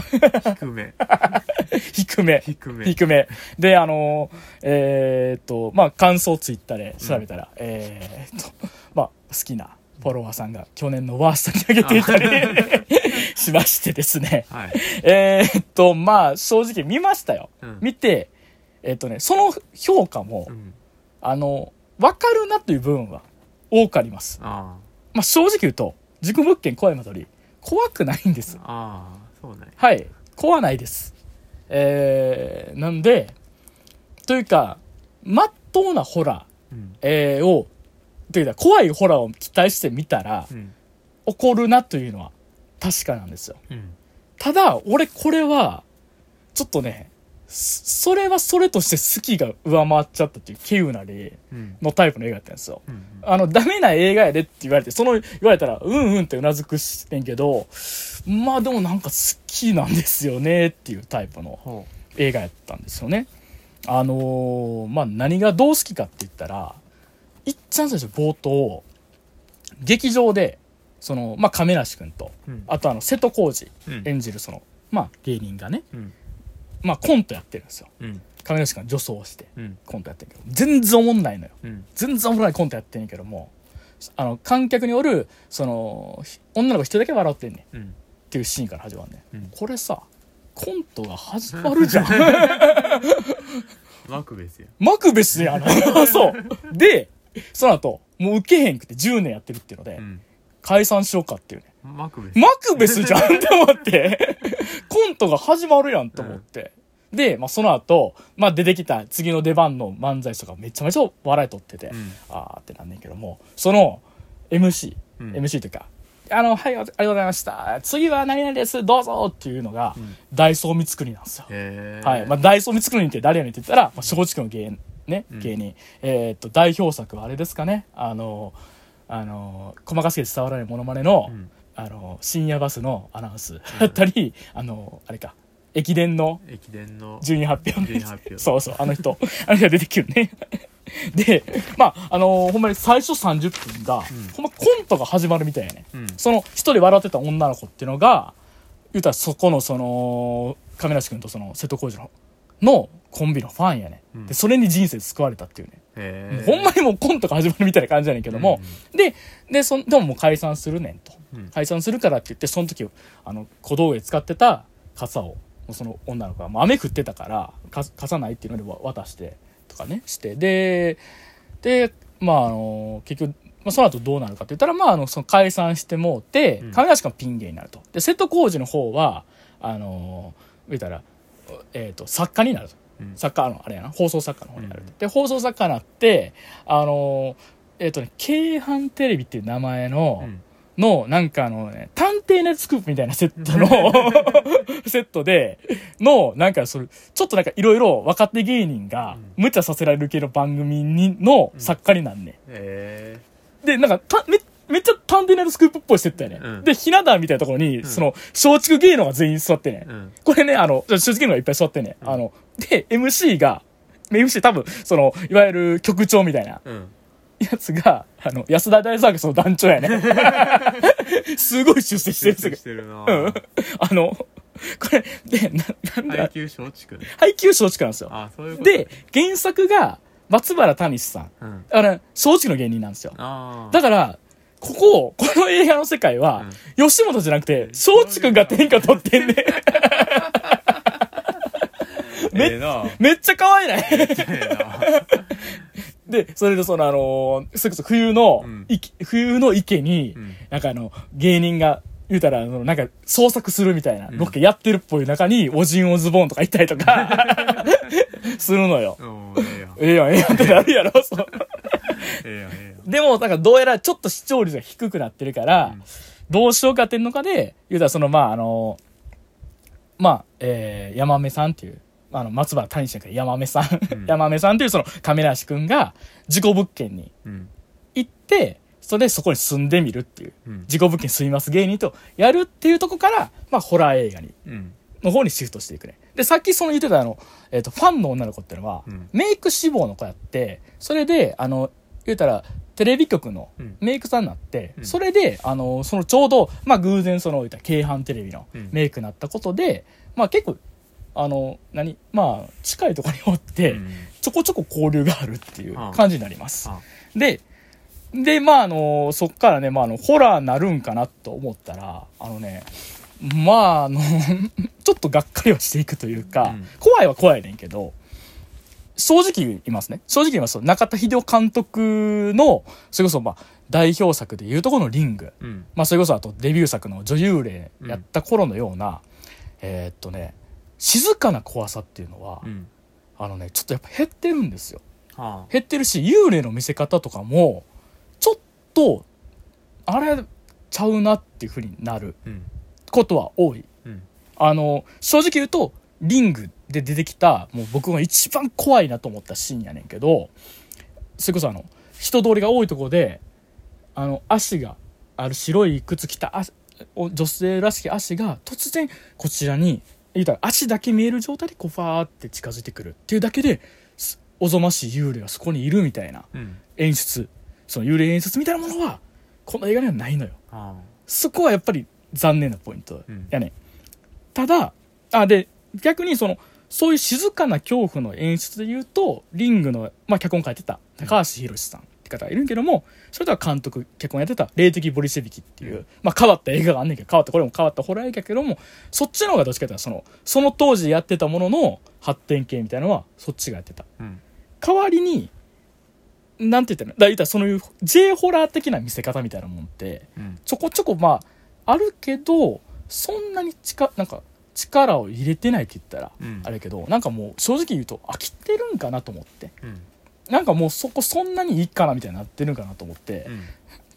低め
低め。
低め
低め。で、あのーえーっと、まあ、感想ツイッターで調べたら、えーっと、まあ、好きなフォロワーさんが去年のワーストに上げていたり しましてですね。
はい
えーっと、まあ、正直見ましたよ。
うん
見て、えーっとね、その評価も、
うん
あの、わかるなという部分は多くあります。
あ
まあ、正直言うと、事故物件怖い間取り、怖くないんです
あ。ああそうね
はい。怖ないです。えー、なんで、というか、まっとうなホラー、
うん
えー、を、というか、怖いホラーを期待してみたら、
うん
怒るなというのは確かなんですよ。
うん
ただ、俺これは、ちょっとね、そそれはそれとして好きが上回っちゃったっていう稀有な例
うん。
のタイプの映画だったんですよ。
うん
あの、ダメな映画やでって言われて、その、言われたら、うんうんってうなずくしてんけど、まあでもなんか好きなんですよねっていうタイプの
ほ
映画やったんですよね。あのーまあ何がどう好きかって言ったら、いっちゃん最初冒頭、劇場で、その、まあ亀梨君と、
ううん。
あとあの瀬戸康史
うん。
演じるその、まあ芸人がね、
うん
まあコントやってるんですよ。
うん
亀梨君が女装して
うん
コントやってるけど、全然おもんないのよ。
うん
全然おもろないコントやってんねんけども、あの、観客による、その、ひ女の子一人だけ笑ってんねんっ
うん
ていうシーンから始まんねん。
うん
これさ、コントが始まるじゃん。
マクベスや
マクベスやな。そう。で、その後、もう受けへんくて10年やってるっていうので、
うん
解散しようかっていうね。
マクベス
マクベスじゃんって思って、コントが始まるやんと思って。で、まあ、その後、まあ、出てきた次の出番の漫才師とかめちゃめちゃ笑い取ってて、
うん
あーってなんねんけども、その MC、
うん
MC というか、あの、はい、ありがとうございました。次は何々です、どうぞっていうのが、
うん
ダイソー光国なんですよ。はい。まあ、ダイソー光国って誰やねんって言ったら、まあ、松竹の芸、ね、
うん
芸人。えーっと、代表作はあれですかね。あの、あの、細かすぎて伝わらないモノマネの、
うん。
あの、深夜バスのアナウンスだったり、あの、あれか、駅伝の
駅伝の
順位発表
発表。
そうそう、あの人、あの人が出てくるね。で、まあ、あのほんまに最初30分が、
ん。
ほんまコントが始まるみたいやね。
うん。
その一人笑ってた女の子っていうのが、言うたらそこのその、亀梨君とその瀬戸康史の、のコンビのファンやね、
うん。
で、それに人生救われたっていうね。ほんまにもうコントが始まるみたいな感じやねんけども、で、で、そんでももう解散するねんと。
うん
解散するからって言って、その時、あの、小道具で使ってた傘を、その女の子が、もう雨降ってたから、か傘ないっていうので渡して、とかね、して、で、で、まあ、あの、結局、まあ、その後どうなるかって言ったら、まあ、あの、その解散してもうて
うん、
亀梨君はピン芸になると。で、瀬戸康史の方は、あの、言ったら、えっ、と、作家になると。
うん。
作家の、あれやな、放送作家の方になると。
うん。
で、放送作家になって、あの、えっ、とね、京阪テレビっていう名前の、
うん。
の、なんかあのね、探偵ネットスクープみたいなセットの、セットで、の、なんかそれ、ちょっとなんかいろいろ若手芸人が無茶させられる系の番組に、の作家になんね、
へ
ん。で、なんかた、め、めっちゃ探偵ネットスクープっぽいセットやね、
うん。
で、ひな壇みたいなところに、その、松竹芸能が全員座ってね、
えうん。
これね、あの、松竹芸能がいっぱい座ってね、
うん。
あの、で、MC が、MC 多分、その、いわゆる局長みたいな。
うん。
やつが、あの、安田大サーカスの団長やね。すごい出世してる。んですよ
してるな。
うん。あの、これ、で、な、なんだ、
配給松竹ね
配給松竹なんですよ。
あそういうこと。
で、原作が松原谷さん。
うん。
あれ、松竹の芸人なんですよ。だから、ここ、この映画の世界は、吉本じゃなくて、松竹が天下取ってんね。め
ええな。
めっちゃ可愛いない？
ええな。
で、それでそのあのーそれこそ冬の、
うん。
池冬の池に、
うん。
なんかあの、芸人が、言うたら、なんか、創作するみたいな、
ん。
ロケやってるっぽい中に、おじんおズボンとか行ったりとか、するのよ。
ええやん、
ええやんってなるやろ、そう。でも、なんかどうやらちょっと視聴率が低くなってるから、
うん。
どうしようかっていうのかで、言うたらその、まあ、あの、まあ、えー、山目さんっていう、あの、松原谷さんから山目さん、
うん。
山目さんっていうその亀梨くんが、事故物件に行って、それでそこに住んでみるっていう、
うん。
事故物件住みます芸人とやるっていうとこから、まあ、ホラー映画に、
うん。
の方にシフトしていくね。で、さっきその言ってたあの、えっ、と、ファンの女の子っていうのは、
うん。
メイク志望の子やって、それで、あの、言うたら、テレビ局の
うん。
メイクさんになって、
うん。
それで、あの、そのちょうど、まあ偶然その、言うたら、京阪テレビの
うん。
メイクになったことで、まあ結構、あの、何まあ、近いところにおって、
うん。
ちょこちょこ交流があるっていう感じになります。
あ。
で、で、まあ、あの、そっからね、まあ、あの、ホラーなるんかなと思ったら、あのね、まあ、あの、ちょっとがっかりはしていくというか、
うん。
怖いは怖いねんけど、正直言いますね。正直言いますと、中田秀夫監督の、それこそ、まあ、代表作でいうところのリング、
うん。
まあ、それこそあとデビュー作の女優霊やった頃のような、えーっとね、静かな怖さっていうのは、
うん。
あのね、ちょっとやっぱ減ってるんですよ。
は
減ってるし幽霊の見せ方とかもちょっとあれちゃうなっていうふうになる
あうん。
ことは多い。
うん。
あの正直言うとリングで出てきたもう僕が一番怖いなと思ったシーンやねんけどそれこそあの人通りが多いところであの足がある白い靴着た女性らしき足が突然こちらに言うたら足だけ見える状態でこうファーって近づいてくるっていうだけですおぞましい幽霊がそこにいるみたいな
うん。
演出。その幽霊演出みたいなものはこの映画にはないのよ。
あ
そこはやっぱり残念なポイント
うん。
やね、ただあで逆にそのそういう静かな恐怖の演出で言うとリングの、まあ、脚本書いてた高橋宏さんって方がいるけどもそれとは監督脚本やってた霊的ボリシェビキっていう、まあ、変わった映画があんねんけど変わったこれも変わったホラー映画やけどもそっちの方がどっちかというとそのその当時やってたものの発展系みたいなのはそっちがやってた。
うん。
代わりになんて言ったらだから言ったらその J ホラー的な見せ方みたいなもんって
うん。
ちょこちょこまああるけどそんなに力なんか力を入れてないって言ったら
うん。
あれやけどなんかもう正直言うと飽きてるんかなと思って。
うん。
なんかもうそこそんなにいいかなみたいになってるんかなと思って。
うん。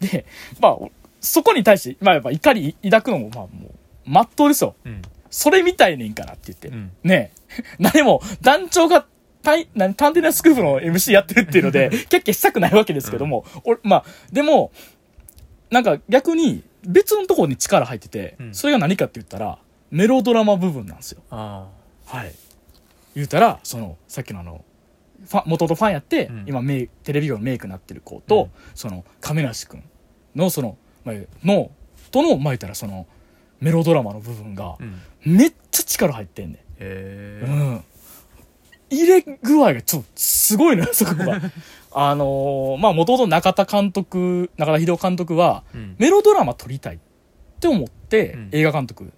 でまあそこに対して、まあ、やっぱ怒り抱くのもまあもうまっとうですよ。
うん。
それみたいねんからって言って、
うん。
ね。え 何も団長が探偵なスクープの MC やってるっていうのでキャッキャしたくないわけですけども、俺まあでもなんか逆に別のところに力入ってて、
うん。
それが何かって言ったらメロドラマ部分なんですよ。
あ
はい。言うたらそのさっきのあのファン元々ファンやって、
うん。
今メイテレビ業のメイクになってる子と、
うん。
その亀梨君のその、まあ、のとのまあ言ったらそのメロドラマの部分がめっちゃ力入ってんねうん。入れ具合がちょっとすごいのよ、そこが。あのーまあ、もともと中田監督、中田秀夫監督は、
うん。
メロドラマ撮りたいって思って、
うん。
映画監督。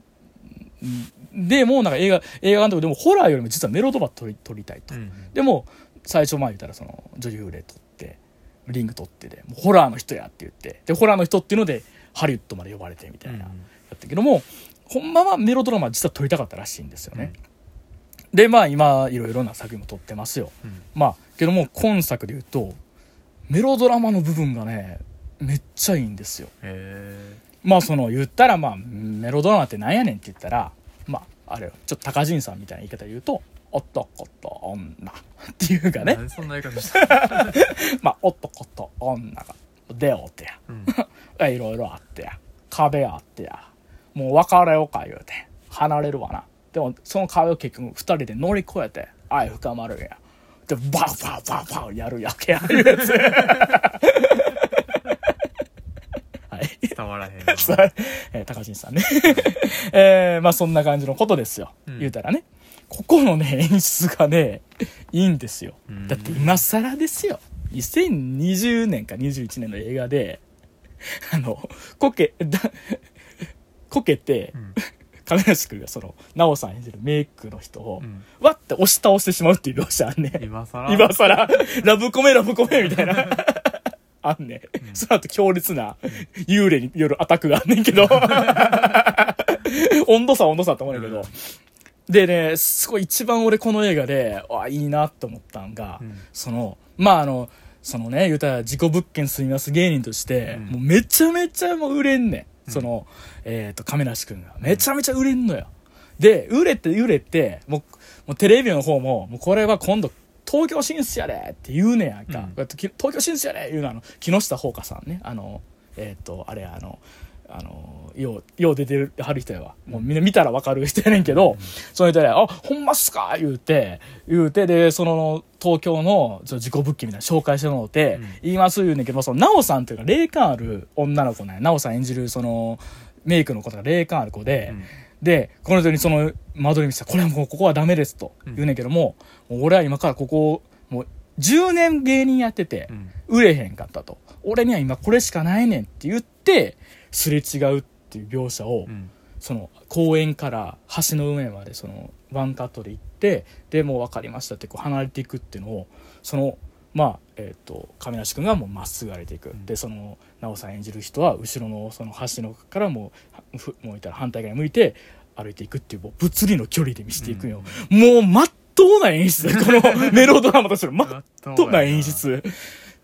でも、なんか映画、映画監督でもホラーよりも実はメロドラマ撮り撮りたいと。
うん
でも、最初前言ったらその、女優霊撮って、リング撮ってで、もうホラーの人やって言って、で、ホラーの人っていうので、ハリウッドまで呼ばれてみたいな。やったけども、ほんまはメロドラマ実は撮りたかったらしいんですよね。で、まあ今、いろいろな作品も撮ってますよ。
うん
まあ、けども今作で言うと、メロドラマの部分がね、めっちゃいいんですよ。
へ
まあその言ったらまあ、メロドラマってなんやねんって言ったら、まあ、あれよ、ちょっと高人さんみたいな言い方で言うと、男と女っていうかね、
そんな言い方した
まあ男と女が出会うてや。
うん。
いろいろあってや。壁あってや。もう別れようか言うて。離れるわな。でもその壁を結局二人で乗り越えて愛深まるんや。っってバーバーバーバーやるやけやるやつ。はい。
伝わらへん
えー高橋さんね。えーまあそんな感じのことですよ。
うん
言うたらね。ここのね、演出がね、いいんですよ
うん。
だって今更ですよ。2020年か21年の映画で、あの、こけ、だ、こけて、
うん
亀梨君がその、なおさん演じるメイクの人を、
うん
わって押し倒してしまうっていう描写あんねん。
今更？
今更、ラブコメラブコメみたいな。あんねん。その後強烈な幽霊によるアタックがあんねんけど。温度差温度差って思うんだけど。でね、すごい一番俺この映画で、わ、いいなって思ったんが、
うん
その、まああの、そのね、言うたら自己物件住みます芸人として、
うん
もうめちゃめちゃもう売れんねん。
うん
その、えっ、と、亀梨くんが。めちゃめちゃ売れんのよ。で、売れて売れて、もう、もうテレビの方も、もうこれは今度、東京進出やでって言うねやんか。
うん
東京進出やで言うのあの、木下ほうかさんね。あの、えっ、と、あれあの、あの、よう、よう出てる、はる人やわ。もうみんな見たらわかる人やねんけど、その人で、あ、ほんまっすか？言うて、言うて、で、その、東京の自己物件みたいなの紹介してもらって、
うん
言います言うねんけど、その、なおさんというか、霊感ある女の子なんや。なおさん演じる、その、メイクの子が霊感ある子で、
うん
で、この人にその、間取り見せたら、これはもうここはダメですと
うん
言うねんけども、俺は今からここ、もう10年芸人やってて
う、ん。
売れへんかったと。俺には今これしかないねんって言って、すれ違うっていう描写を、
うん。
その公園から橋の上までそのワンカットで行ってでもう分かりましたってこう離れていくっていうのをそのまあえっ、と亀梨君がもうまっすぐ歩いていく、
ん。
でその奈緒さん演じる人は後ろのその橋のからもうふもういたら反対側に向いて歩いていくっていうもう物理の距離で見せていくよ、もうまっとうな演出。このメロドラマとしての。まっとうな。演出。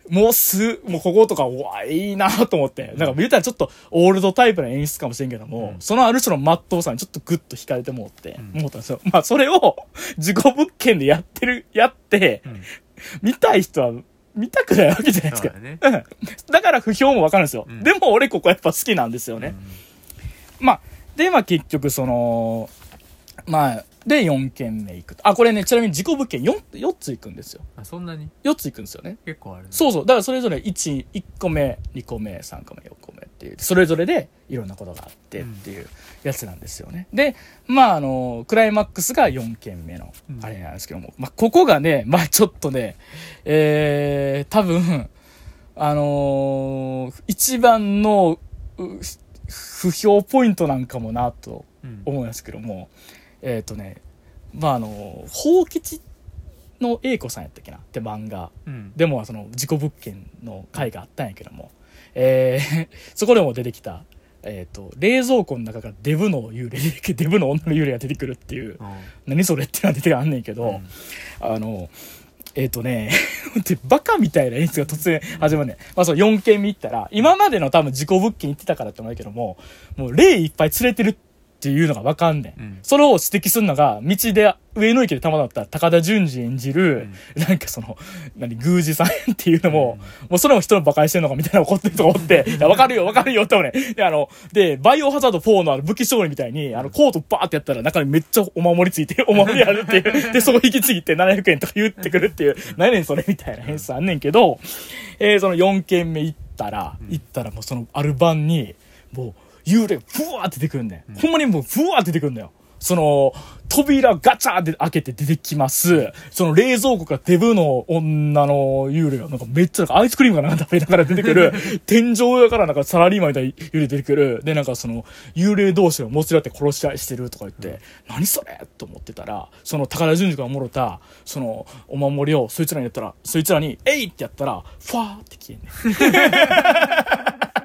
もうす、もうこことか、うわ、いいなと思って。なんか言うたらちょっとオールドタイプな演出かもしれんけども、
うん。
そのある種の真っ当さにちょっとグッと惹かれてもって、
うん。
思ったんですよ。まあそれを自己物件でやってる、やって、
うん。
見たい人は見たくないわけじゃないですか。
だね。
うん。だから不評もわかるんですよ。
うん。
でも俺ここやっぱ好きなんですよね。まあ、で、まあ結局その、まあ、で4軒目行くと。あ、これね、ちなみに自己物件 4, 4つ行くんですよ。
あそんなに
？4つ行くんですよね。
結構あるね
そうそう。だからそれぞれ1、1個目、2個目、3個目、4個目っていう、それぞれでいろんなことがあってっていうやつなんですよね。で、まああの、クライマックスが4件目の
うん
あれなんですけども、まあここがね、まあちょっとね、えー、多分、あのー一番のう不評ポイントなんかもなと
うん
思うんですけども、えっ、とね、まああの、宝吉の英子さんやったっけな？って漫画。
うん。
でもその事故物件の回があったんやけども、えー そこでも出てきた、えー、と冷蔵庫の中からデブの幽霊 デブの女の幽霊が出てくるっていう。
うん。
何それってのが出てあんねんけど、あのえっ、とね でバカみたいな演出が突然始まるねん、まあ、その4軒見行ったら今までの多分事故物件行ってたからって思うけどももう霊いっぱい連れてるっていうのが分かんねん、
うん。
それを指摘するのが道で上野駅でたまだった高田純次演じる、なんかその何宮司さんっていうのも、もうそれも人の馬鹿にしてんのかみたいな怒ってるとか思って、いや、わかるよ、わかるよって思うね。で、あの、で、バイオハザード4のあの武器商人みたいに、あの、コートバーってやったら中にめっちゃお守りついて、お守りあるっていう。で、そこ引き継ぎて700円とか言ってくるっていう、何やねんそれみたいな変数あんねんけど、えー、その4軒目行ったら、行ったらもうそのある晩に、もう幽霊ふわーって出てくるんだよ。ほんまにもうふわーって出てくるんだよ。その、扉ガチャーって開けて出てきます。その冷蔵庫からデブの女の幽霊がなんかめっちゃなんかアイスクリームかなんか食べながら出てくる。天井上からなんかサラリーマンみたいな幽霊出てくる。で、なんかその幽霊同士が持ち合って殺し合いしてるとか言って、何それと思ってたら、その高田純次がもろた、そのお守りをそいつらにやったら、そいつらに、えいってやったら、ファーって消えんねん。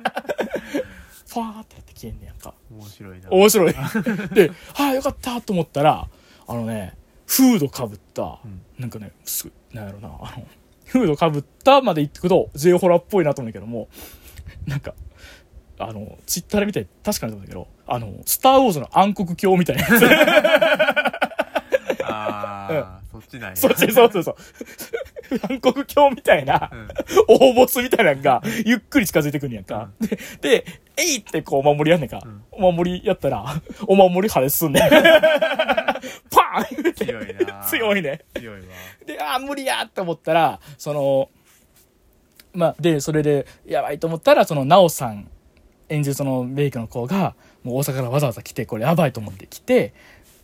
ファーってやって消えんねんやんか。
面白いな
面白い。で、はあよかったと思ったら、あのね、フードかぶった、
ん
なんかね、すぐ、なんやろな、あの、フードかぶったまで行ってくと、J ホラーっぽいなと思うんだけども、なんか、あの、チッタレみたい確かにと思うんだけど、あの、スターウォーズの暗黒鏡みたいなやつ。
ああそっちなんや
そうそうそうそう。暗黒鏡みたいな、
うん
大ボスみたいなのが、ゆっくり近づいてくんねやんか。で、で、えいってこうお守りやんねんか。
ん
お守りやったら、お守り破裂すんねん。パーン言うて
強いな
強いね。
強いわ
で、あー無理やって思ったら、その、まあ、で、それで、やばいと思ったら、その、なおさん、演じるそのメイクの子が、もう大阪からわざわざ来て、これやばいと思って来て、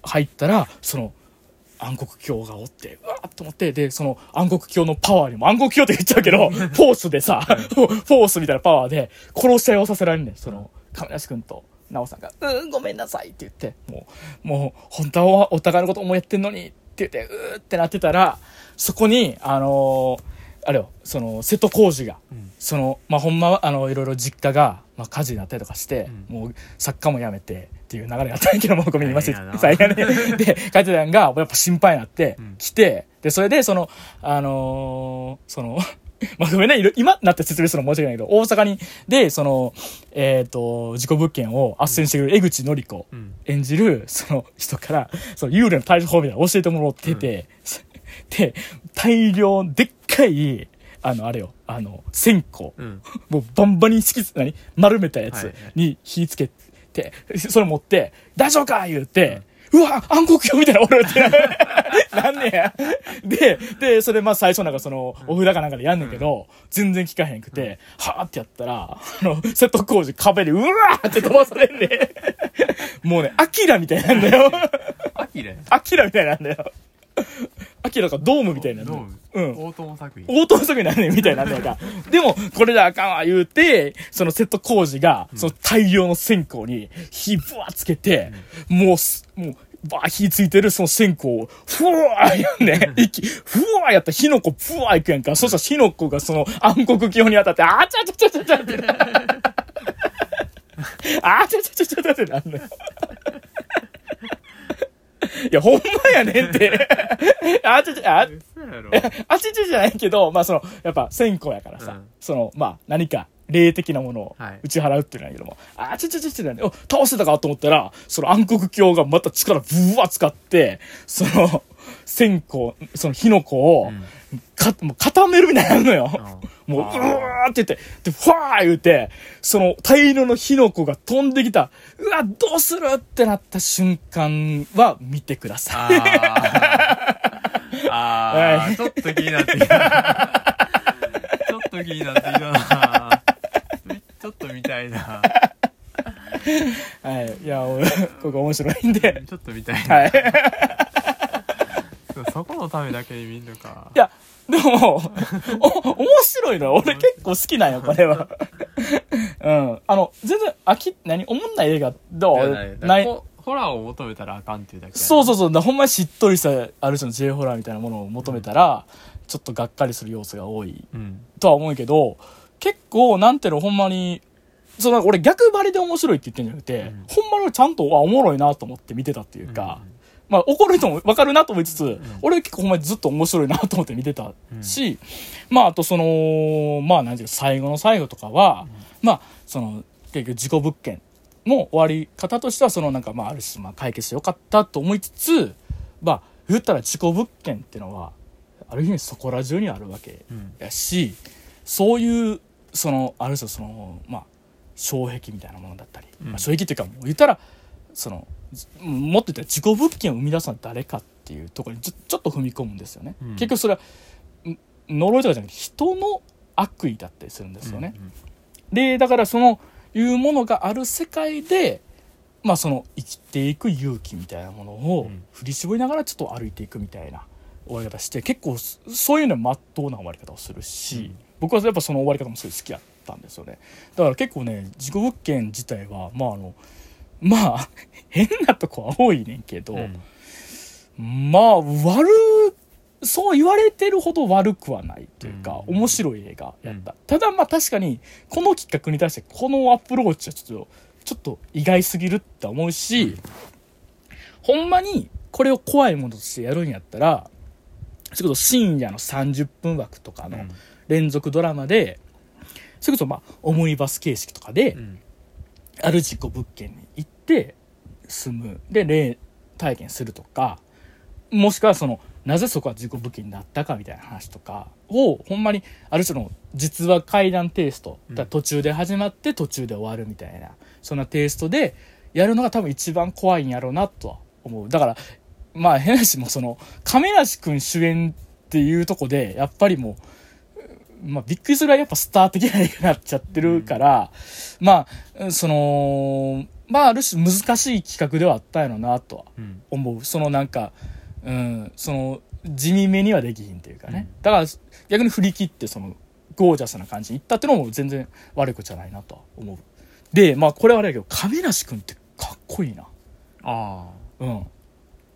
入ったら、その、暗黒鏡がおって、うわーっと思って、で、その暗黒鏡のパワーにも、暗黒鏡って言っちゃうけど、フォースでさ、フォースみたいなパワーで、殺し合いをさせられんねん、その、亀梨君と、なおさんが、うん、ごめんなさいって言って、もう、もう、本当はお互いのこと思いやってんのに、って言って、うーってなってたら、そこに、あのーあれよ、その、瀬戸康史が、
うん。
その、まあ、ほんまは、あの、いろいろ実家が、まあ、火事になったりとかして、
う
もう、作家も辞めて、っていう流れがあったんやけど、もうごめんなさい
大変や。な。
最悪ね。で、書いてたんが、やっぱ心配になって
うん、
来て、で、それで、その、あのーその、まあ、ごめんね、今なって説明するの申し訳ないけど、大阪に、で、その、えっ、と、事故物件を斡旋してくれる江口のり子
うん。
演じる、その人から、その幽霊の対処法みたいなの教えてもらってて、で、大量、でっかい、あの、あれよ、あの、線香、
うん。
もうバンバンに敷き、何？丸めたやつに火つけて、それ持って、大丈夫か？言うて、うわ暗黒鏡みたいな俺って。なんねや。で、で、それまあ最初なんかその、お札かなんかでやんねんけど、全然効かへんくて、はーってやったら、あの、瀬戸康史壁でうわーって飛ばされんね もうね、アキラみたいなんだよ。
アキラや。
アキラみたいなんだよ。アキラがドームみたいなんだよ。うん。
大友作品
応答作になんねんみたいになんねんか。でも、これであかんわ言うて、その瀬戸康史が、その大量の線香に火ぶわつけて、もうす、もう、ばー火ついてるその線香を、ふわーやんね。息、ふわーやったら火の粉ふわーいくやんか。そしたら火の粉がその暗黒鏡に当たって、あちゃちゃちゃちゃちゃってな。あちゃちゃちゃちゃちゃってなんのよ。いや、ほんまやねんって。あちゃちゃ、あ、あちちじゃないけど、まあその、やっぱ線香やからさ、
うん。
その、まあ何か霊的なものを
はい。
打ち払うっていうのやけども、あちちちちなんで、お、倒せたかと思ったら、その暗黒鏡がまた力ブワー使って、その、線香、その火の粉を、か、もう固めるみたいになるのよ。もう、うわーって言って、で、ファー言うて、その大量の火の粉が飛んできた、うわ、どうするってなった瞬間は見てください。
あー あー、ちょっと気になってきた。ちょっと気になってきたな。ちょっと見たいな。
はい。いや、俺ここ面白いんで。
ちょっと見たいな。
はい。
そこのためだけに見んのか
い。や、でも、お、面白いのよ。俺結構好きなんよ、これは。うん。あの、全然、飽き、何おもんない映画、ど
いうやない。ホホラーを求めたらあかんっていうだけ
そうそうそう。だほんまにしっとりした、ある種の J ホラーみたいなものを求めたら、ちょっとがっかりする要素が多い
うん
とは思うけど、結構、なんていうの、ほんまに、その俺逆張りで面白いって言ってんじゃなくて、
うん
ほんまにちゃんと、あ、おもろいなと思って見てたっていうか、
うん
まあ怒る人も分かるなと思いつつ、俺結構ほんまにずっと面白いなと思って見てたし、まああとその、まあ何ていうか最後の最後とかは、まあその結局事故物件の終わり方としてはそのなんかまあある種まあ解決してよかったと思いつつ、まあ言ったら事故物件っていうのは、ある意味そこら中にあるわけ
うん。
やし、そういう、その、ある種その、まあ、障壁みたいなものだったり、
うん。
まあ、障壁っていうか、言ったら、その、ずもっと言ったら自己物件を生み出すのは誰かっていうところにちょっと踏み込むんですよね。
うん。
結局それは、ん呪いとかじゃなくて人の悪意だったりするんですよね。で、だからその、いうものがある世界で、まあその生きていく勇気みたいなものを
うん。
振り絞りながらちょっと歩いていくみたいな終わり方して結構そそういうのはまっとうな終わり方をするし、
うん。
僕はやっぱその終わり方もすごい好きだったんですよね。だから結構ね事故物件自体はまああのまあ変なとこは多いねんけど、
うん。
まあ悪そう言われてるほど悪くはないというか、
うん。
面白い映画やった、ただまあ確かにこの企画に対してこのアプローチはちょっとちょっと意外すぎるって思うし、ほんまにこれを怖いものとしてやるんやったらそれこそ深夜の30分枠とかの
うん。
連続ドラマで、それこそまあオムニバス形式とかで、
うん
ある事故物件に行って住む。で霊体験するとかもしくはそのなぜそこは事故武器になったかみたいな話とかをほんまにある種の実話怪談テイスト、だ途中で始まって途中で終わるみたいなそんなテイストでやるのが多分一番怖いんやろうなとは思う。だからまあ変なしもその亀梨君主演っていうとこでやっぱりもうまあ、びっくりするぐらいやっぱスター的な映画になっちゃってるから、まあ、その、まあ、ある種難しい企画ではあったんやろなとは
うん
思う。そのなんか、うん、その、地味めにはできひんっていうかね。
うん
だから、逆に振り切って、その、ゴージャスな感じにいったっていうのも全然悪いことじゃないなとは思う。で、まあ、これはあれやけど、亀梨君ってかっこいいな。
あ
うん。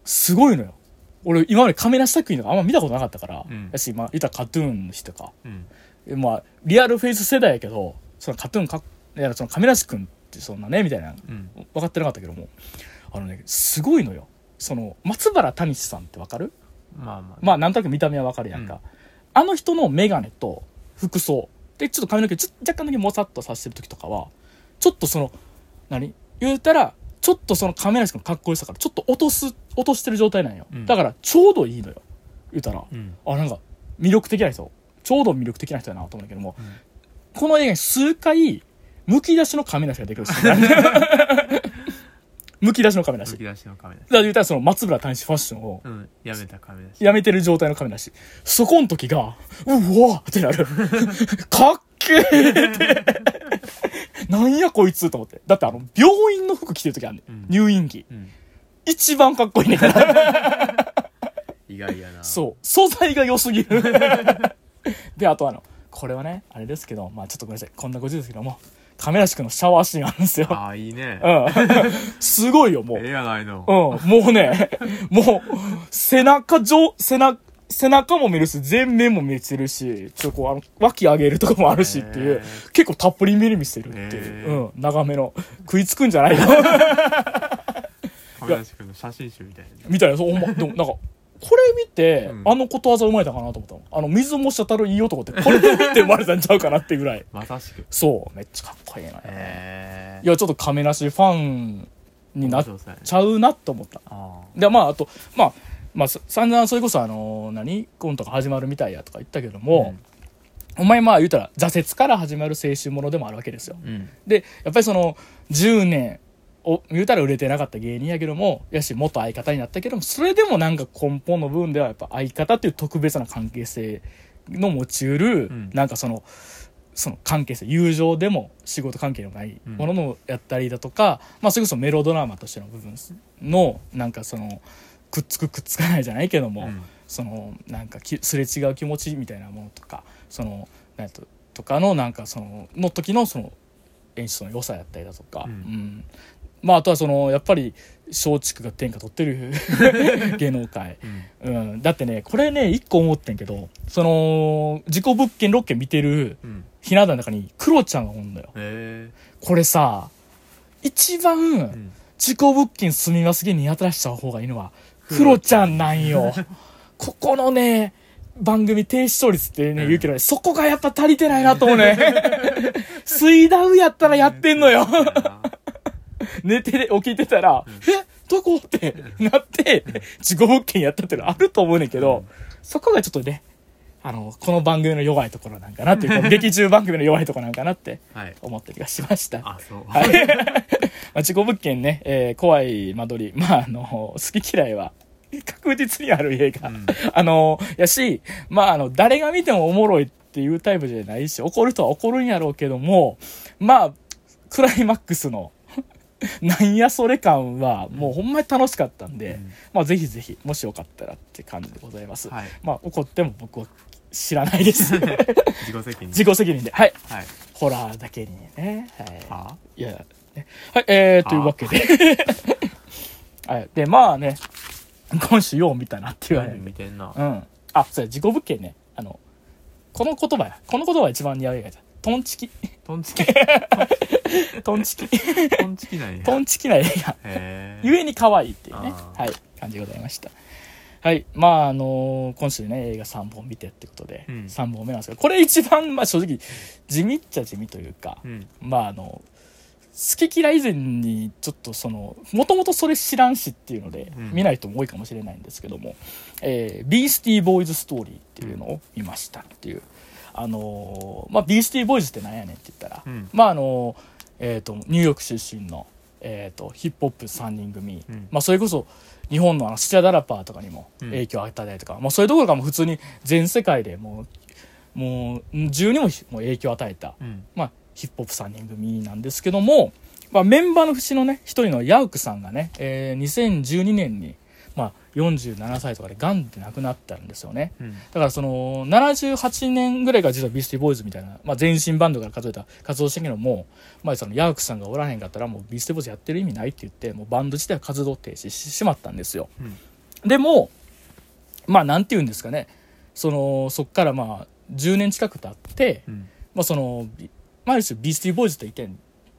すごいのよ。俺、今まで亀梨作品とかあんま見たことなかったから、
うん。
やし、まあ、言ったらカトゥーンの人か。
あうん。
えまあ、リアルフェイス世代やけど、そのカトゥーンか、いや、その亀梨君ってそんなね、みたいな、
うん。
分かってなかったけども、あのね、すごいのよ。その、松原谷志さんってわかる？
まあまあ
まあ、なんとなく見た目はわかるやんか。
うん。
あの人のメガネと服装。で、ちょっと髪の毛ちょ若干だけもさっとさしてる時とかは、ちょっとその、何？言うたら、ちょっとその亀梨君のかっこよさから、ちょっと落とす、落としてる状態なんよ。
うん
だから、ちょうどいいのよ。言うたら。
うん
あ、なんか、魅力的な人。ちょうど魅力的な人やなと思うんだけども、
うん
この映画に数回、むき出しの亀梨が出てくるし、むき出しの亀梨。だか
むき出しの亀梨
ら言うたらその松村谷志ファッションを
うんやめた亀梨
やめてる状態の亀梨。そこの時が、うわってなる。かっけーって。なんやこいつと思って。だってあの、病院の服着てる時あるね、
うん
ん。入院着。
うん
一番かっこいいねんから。
意外やな
そう。素材が良すぎる。で、あとあの、これはね、あれですけど、まあちょっとごめんなさい。こんなご時世ですけども、亀梨君のシャワーシーンあるんですよ。
ああいいね
うん。すごいよ、もう。
ええやないの
うん。もうね、もう、背中上、背中、背中も見るし、前面も見せるし、ちょっとこう、あの、脇上げるとこもあるしっていう
へ、
結構たっぷりめに見せるっていう、
へ
うん、長めの。食いつくんじゃないよ。
亀梨君の写真集みたいな
みたいな、そう、ほんま、でもなんか、これ見て、
うん
あのことわざ生まれたかなと思ったの。あの、水も滴るいい男って、これ見て生まれたんちゃうかなってぐらい。
まさしく
そう、めっちゃかっこいいのよ。
へえ
いや、ちょっと亀梨ファンになっちゃうなと思った。
あ
で、まあ、あと、まあ、まあ、さ散々それこそあの、何コントが始まるみたいやとか言ったけども、お前まあ言うたら挫折から始まる青春ものでもあるわけですよ。
うん
で、やっぱりその、10年、を言うたら売れてなかった芸人やけども、やし、元相方になったけども、それでもなんか根本の部分ではやっぱ相方っていう特別な関係性の持ちうる、
ん。
なんかその、その関係性、友情でも仕事関係のないもののやったりだとか、まあそれこそメロドラマとしての部分の、なんかその、くっつくくっつかないじゃないけども、
うん。
そのなんかきすれ違う気持ちみたいなものとかそのなんととかのなんかそのの時のその演出の良さやったりだとか、
うん。
うんまああとはそのやっぱり松竹が天下取ってる 芸能界、
うん。
うん、だってねこれね一個思ってんけどその事故物件6件見てる
うん。
ひな壇の中にクロちゃんがおんのよ。
へ
これさ一番
ん。
事故物件住みますげにやたらした方がいいのはクロちゃんなんよ。ここのね、番組低視聴率ってね、
うん。
言うけどね、そこがやっぱ足りてないなと思うね。水ダウやったらやってんのよ。寝て、起きてたら、えどこ？ってなって、事故物件やったっていうのあると思うねんけど、
うん
そこがちょっとね、あの、この番組の弱いところなんかなっていう、劇中番組の弱いところなんかなって
はい
思ったりがしました。
あそう
はい。まあ、事故物件ね、えー怖い間取り。まあ、あの、好き嫌いは確実にある映画。
うん
あの、やし、まあ、あの、誰が見てもおもろいっていうタイプじゃないし、怒る人は怒るんやろうけども、まあ、クライマックスの、なんやそれ感は、もうほんまに楽しかったんで、
うん
まあ、ぜひぜひ、もしよかったらって感じでございます。
はい
まあ、怒っても僕は知らないです。
自己責任
自己責任で。はい。
はい
ホラーだけにね。はい。
はい
や、ね、はい、えー、というわけで。はい。で、まあね、今週よう見たなって言われる。
見てんな
うん。あ、そうや、自己物件ね。あの、この言葉や。この言葉が一番似合う映画じゃん。トンチキ。
トンチキ
トンチキ。
トンチキなんや
トンチキな映画。ゆえに可愛いっていうね。はい。感じでございました。はい。まあ、あのー今週ね、映画3本見てってことで、
うん
3本目なんですけど、これ一番、まあ正直、地味っちゃ地味というか、
うん
まああの、好き嫌い以前にちょっとそのもともとそれ知らんしっていうので
うん
見ない人も多いかもしれないんですけども「えービースティーボーイズストーリー」っていうのを見ましたっていう、あのーまあ、ビースティーボーイズってなんやねんって言ったら、
うん。
まああのーえー、とニューヨーク出身の、えー、とヒップホップ3人組、
うん。
まあ、それこそ日本のあのスチャダラパーとかにも影響を与えたりとか、まあ、そういうところがもう普通に全世界でもうもう10にももう影響を与えた、
うん。
まあ、ヒップホップ3人組なんですけども、まあ、メンバーの節のね一人のヤウクさんがね、えー2012年に、まあ、47歳とかでガンで亡くなったんですよね。
うん。
だからその78年ぐらいが実はビースティーボーイズみたいな、まあ、全身バンドから数えた活動したけども、まあ、そのヤウクさんがおらへんかったらもうビースティーボーイズやってる意味ないって言ってもうバンド自体は活動停止してしまったんですよ。
うん。
でもまあなんて言うんですかね。そのそっからまあ10年近く経って、
うん。
まあそのビまあ、ビースティーボーイズって一体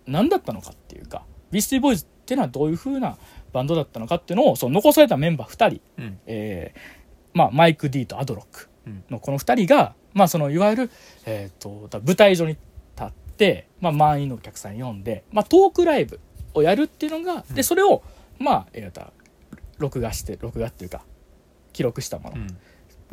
何だったのかっていうかビースティーボーイズっていうのはどういう風なバンドだったのかっていうのをその残されたメンバー2人、
うん。
えーまあ、マイク・ディとアドロック。
うん。
のこの2人が、まあ、そのいわゆる、えー、とだ舞台上に立って、まあ、満員のお客さん呼んで、まあ、トークライブをやるっていうのが、でそれを、まあえー、と録画して録画っていうか記録したもの。
うん。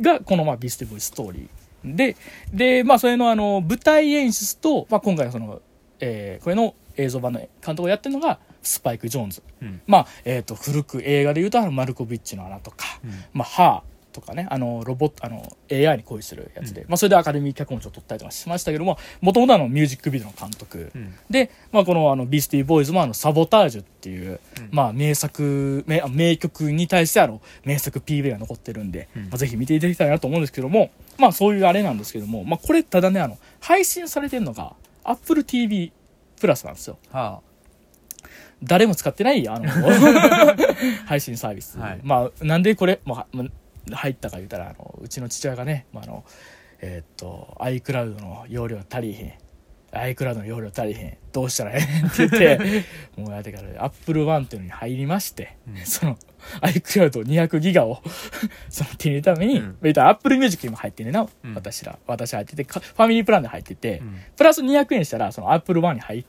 がこの、まあ、ビースティーボーイズストーリーでで、まあ、それのあの舞台演出と、まあ、今回のその、えーこれの映像版の監督をやってるのがスパイク・ジョーンズ、
うん。
まあえー、と古く映画でいうとあのマルコビッチの穴とか、
うん。
まあ、ハーとかね、あの、ロボット、あの、AI に恋するやつで、まあ、それでアカデミー脚本賞を取ったりとかしましたけども、もともとミュージックビデオの監督。
うん。
で、まあ、この、あの、ビースティーボーイズもあの、サボタージュっていう、
うん。
まあ、名作、名名曲に対してあの、名作 PV が残ってるんで、
うん。
まあ、ぜひ見ていただきたいなと思うんですけども、まあ、そういうあれなんですけども、まあ、これ、ただね、あの、配信されてるのが、Apple TV プラスなんですよ。
は
誰も使ってない、あの、配信サービス。
はい
まあ、なんでこれ、まあ、まあ入ったか言ったら、あの、うちの父親がね、まあ、あの、えーっと、iCloud の容量足りへん。iCloud の容量足りへん。どうしたらええんって言って、もうやってから Apple One っていうのに入りまして、
うん
その iCloud200 ギガを その手に入れるために、
うん
言ったら Apple Music にも入ってんねんな、
うん
私ら。私入ってて、かファミリープランで入ってて、
うん
プラス200円したら、その Apple One に入って、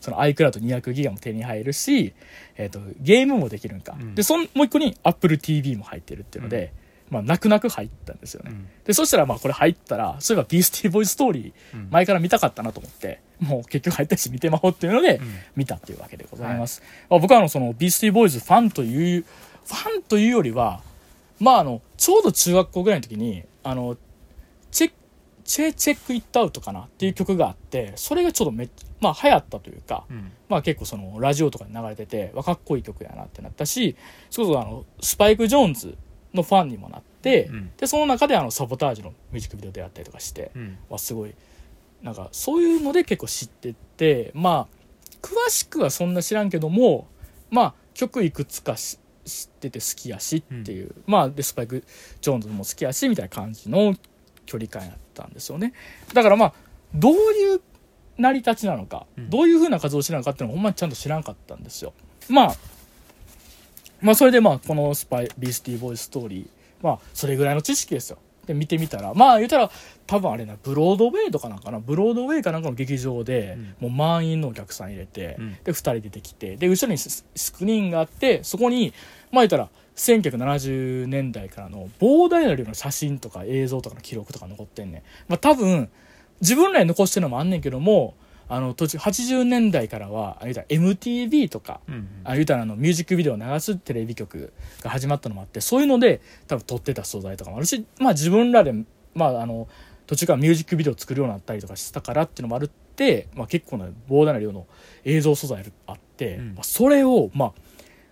その iCloud200 ギガも手に入るし、えっ、と、ゲームもできるんか。
うん
で、そん、もう一個に Apple TV も入ってるっていうので、まあ、泣く泣く入ったんですよね。
うん
で、そしたら、まあ、これ入ったら、そういえばビースティーボーイズストーリー、
うん
前から見たかったなと思って、もう結局入ったし見てまおうっていうので、
うん
見たっていうわけでございます。まあ、僕はあの、その、ビースティーボーイズファンという、ファンというよりは、まあ、あの、ちょうど中学校ぐらいの時に、あの、チェック、チェチェックイットアウトかなっていう曲があって、それがちょっとめっちゃ、まあ流行ったというか、
うん。
まあ結構そのラジオとかに流れてて、わかっこいい曲やなってなったし、それこそあの、スパイク・ジョーンズのファンにもなって、
うん。
で、その中であの、サボタージュのミュージックビデオでやったりとかして、
うん。
はすごい、なんかそういうので結構知ってって、まあ、詳しくはそんな知らんけども、まあ曲いくつかし知ってて好きやしっていう、まあで、スパイク・ジョーンズも好きやし、みたいな感じの距離感やったんですよね。だからまあ、どういう成り立ちなのか、
うん
どういう風な活動をしてるのかっていうのはほんまにちゃんと知らんかったんですよ。まあ、まあそれでまあこのスパイ、ビースティーボーイズストーリー、まあそれぐらいの知識ですよ。で見てみたら、まあ言うたら多分あれな、ブロードウェイとかなんかな、ブロードウェイかなんかの劇場で、もう満員のお客さん入れて、
うん
で2人出てきて、で後ろにススクリーンがあって、そこに、まあ言ったら、1970年代からの膨大な量の写真とか映像とかの記録とか残ってんねん。まあ多分、自分らに残してるのもあんねんけども、あの、途中、80年代からは、あ言うたら MTV とか、
うん
あ言うたらあのミュージックビデオを流すテレビ局が始まったのもあってそういうので多分撮ってた素材とかもあるしまあ自分らでまああの途中からミュージックビデオを作るようになったりとかしたからっていうのもあるって、まあ、結構な膨大な量の映像素材があって、
うん。
まあ、それをま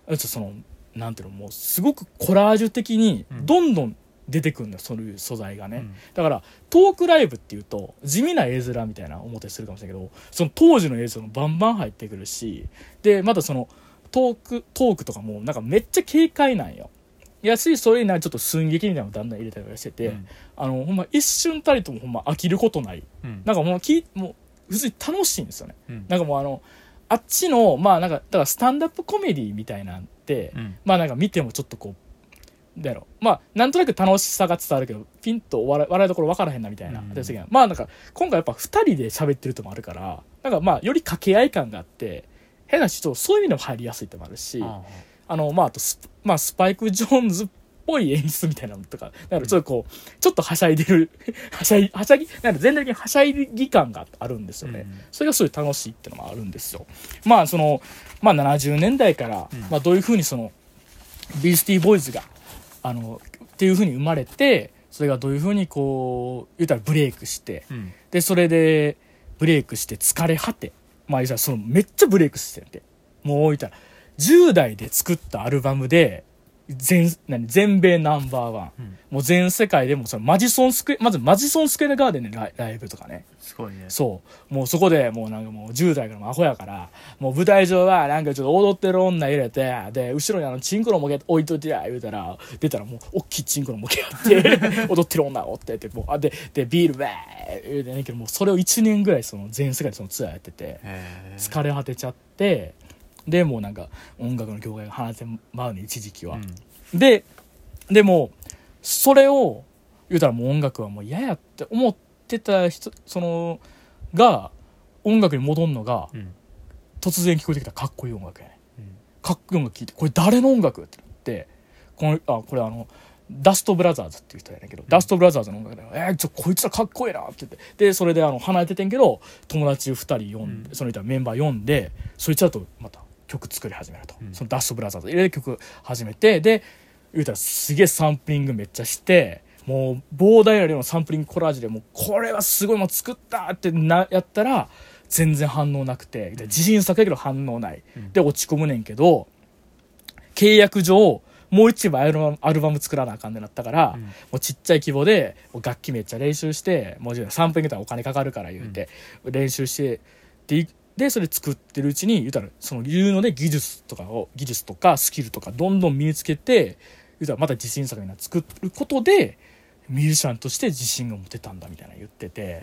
あそのなんていうのもうすごくコラージュ的に
うん。
どんどん出てくるんだよそういう素材がね、
うん。
だからトークライブっていうと地味な絵面みたいな思ったりするかもしれないけどその当時の映像もバンバン入ってくるしでまたそのトークトークとかもなんかめっちゃ軽快なんよ。やしそれにちょっと寸劇みたいなのをだんだん入れたりとかしてて、
うん。
あのほんま一瞬たりともほんま飽きることない。
うん。
なんかもうきもう普通に楽しいんですよね。
うん。
なんかもうあのあっちのまあなんかだからスタンダップコメディみたいなんて、
うん。
まあなんか見てもちょっとこうだろう。まあなんとなく楽しさが伝わるけどピンと笑い笑いどころ分からへんなみたいな、
うん。
まあなんか今回やっぱ2人で喋ってるともあるからなんかまあより掛け合い感があって変な人そういう意味でも入りやすいってのもあるし、
あ
あ。の、まあ、あとス、まあ、スパイク・ジョーンズっぽい演出みたいなのとか、だからちょっとこう、ちょっとはしゃいでる、はしゃい、はしゃぎ、なんか全体的にはしゃぎ感があるんですよね。
うん。
それがすごい楽しいっていうのもあるんですよ。まあ、その、まあ、70年代から、
うん。
まあ、どういうふうにその、ビースティーボーイズが、あの、っていうふうに生まれて、それがどういうふうにこう、言ったらブレイクして、
うん
で、それで、ブレイクして疲れ果て。まあ、言ったらその、めっちゃブレイクしてんて。もう言ったら、10代で作ったアルバムで、全、何、全米ナンバーワン。
うん
もう全世界でも、そのマジソンスクエ、まずマジソンスクエアガーデンでライブとかね。
すごいね
そう。もうそこでもうなんかもう10代からもアホやから、もう舞台上はなんかちょっと踊ってる女入れて、で、後ろにあのチンコの模型置いといてや、言うたら、出たらもう大きいチンコの模型あって、踊ってる女がおってって、もう、あ、で、で、ビール、ウェー言うてねんけど、もうそれを1年ぐらいその全世界でそのツアーやってて、疲れ果てちゃって、で、もうなんか音楽の業界が離れてまうね、一時期は。
うん。
で、でも、それを、言うたらもう音楽はもう嫌やって思ってた人、その、が、音楽に戻んのが、
うん。
突然聞こえてきたかっこいい音楽やね。
うん。
かっこいい音楽聞いて、これ誰の音楽ってなって、この、あ、これあの、ダストブラザーズっていう人やねんけど、ダストブラザーズの音楽で、えー、ちょ、こいつらかっこいいなって言って、で、それであの、離れててんけど、友達二人呼んで、
うん。
その人はメンバー呼んで、そいつらとまた曲作り始めると。
うん。
そのダストブラザーズ入れて曲始めて、で、言うたらすげえサンプリングめっちゃして、もう膨大な量のサンプリングコラージュでもうこれはすごいもう作ったってなやったら全然反応なくて自信作やけど反応ない、
うん。
で落ち込むねんけど契約上もう一枚アルバムアルバム作らなあかんってなったから、
うん。
もうちっちゃい規模で楽器めっちゃ練習してもうサンプリングお金かかるから言うて、練習してででそれ作ってるうちに言うたらその言うので技術とかを技術とかスキルとかどんどん身につけて言うたらまた自信作にな作ることでミュージシャンとして自信が持てたんだみたいな言ってて、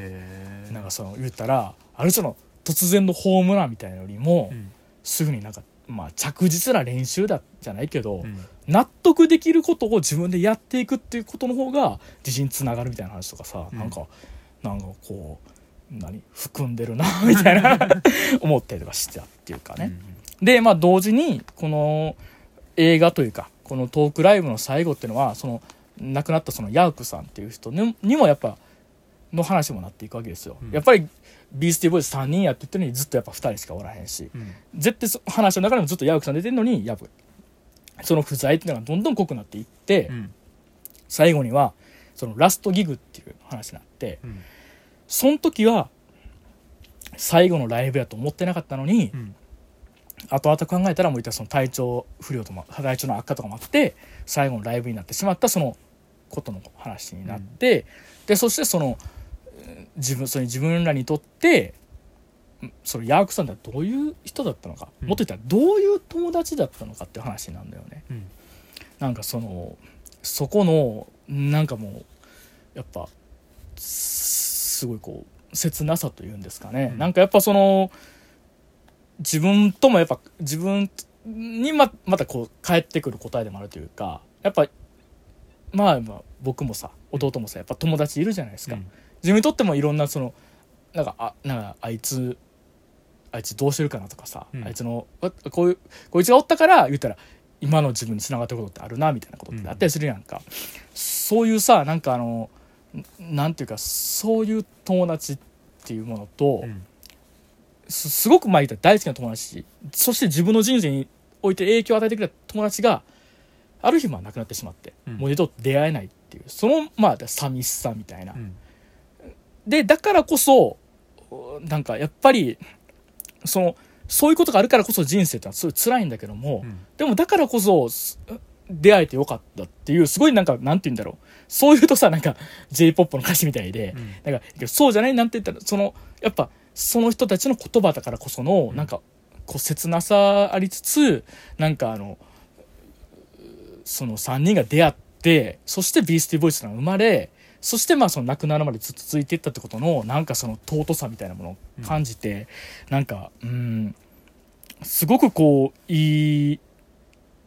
なんかその言ったらある種の突然のホームランみたいなよりも、
うん。
すぐになんかまあ着実な練習だじゃないけど、
うん。
納得できることを自分でやっていくっていうことの方が自信につながるみたいな話とかさ、
うん
なんかなんかこう何？含んでるな みたいな思ったりとかしてたっていうかね、でまあ同時にこの映画というかこのトークライブの最後っていうのはその亡くなったそのヤークさんっていう人ににもやっぱの話もなっていくわけですよ、
うん。
やっぱりビースティーボーイズ3人やって言ってるのにずっとやっぱ2人しかおらへんし。
うん。
絶対そ話の中でもずっとヤークさん出てるのにやっぱその不在っていうのがどんどん濃くなっていって、
うん。
最後にはそのラストギグっていう話になって
うん
その時は最後のライブやと思ってなかったのに、
うん。
後々考えたらもういったらその体調不良とも体調の悪化とかもあって最後のライブになってしまったそのことの話になって、でそしてそのえー自分それ自分らにとってんそのヤークさんってどういう人だったのか、
うん。
もっと言ったらどういう友達だったのかっていう話なんだよね。
うん。
なんかそのそこのなんかもうやっぱすすごいこう切なさというんですかね、
うん。
なんかやっぱその自分ともやっぱ自分にままたこう返ってくる答えでもあるというかやっぱまあまあ僕もさ弟もさやっぱ友達いるじゃないですか、
うん。
自分にとってもいろんなそのなんかあなんかあいつあいつどうしてるかなとかさ、
うん。
あいつのあこういうこいつがおったから言ったら今の自分につながってることってあるなみたいなことってあったりするやんか、そういうさなんかあのんなんていうかそういう友達っていうものと、
うん。
すすごくまあ言ったら大好きな友達そして自分の人生において影響を与えてくれた友達がある日まあ亡くなってしまって、
うん。
もう二度と出会えないっていうそのまあ寂しさみたいな、
うん。
でだからこそなんかやっぱりそのそういうことがあるからこそ人生ってのはすごい辛いんだけども、
うん。
でもだからこそす出会えてよかったっていうすごいなんかなんて言うんだろうそういうとさなんか j p o p の歌詞みたいで、
うん。
なんかそうじゃないなんて言ったらそのやっぱその人たちの言葉だからこその、
うん。
なんかこう切なさありつつなんかあのその3人が出会ってそしてビースティーボイスが生まれそしてまあその亡くなるまでずっと続いていったってことのなんかその尊さみたいなものを感じて、なんかうんすごくこういい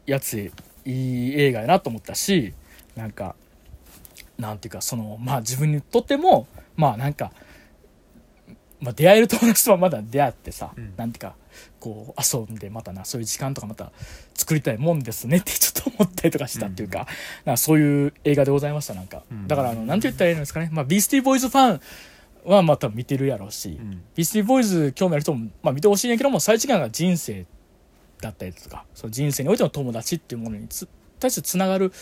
やついい映画やなと思ったしなんかなんていうかそのまあ自分にとってもまあなんかまあ、出会える友達とはまだ出会ってさ、
うん。
なんていうかこう遊んでまたなそういう時間とかまた作りたいもんですねってちょっと思ったりとかしたっていうか,、なそういう映画でございましたなんか、
うん。
だからあのなんて言ったらいいんですかね、まあ、ビースティーボーイズファンはまた見てるやろうし、
うん。
ビースティーボーイズ興味ある人も、まあ、見てほしいんやけども最時間が人生だったりとかその人生においての友達っていうものにつ対してつながる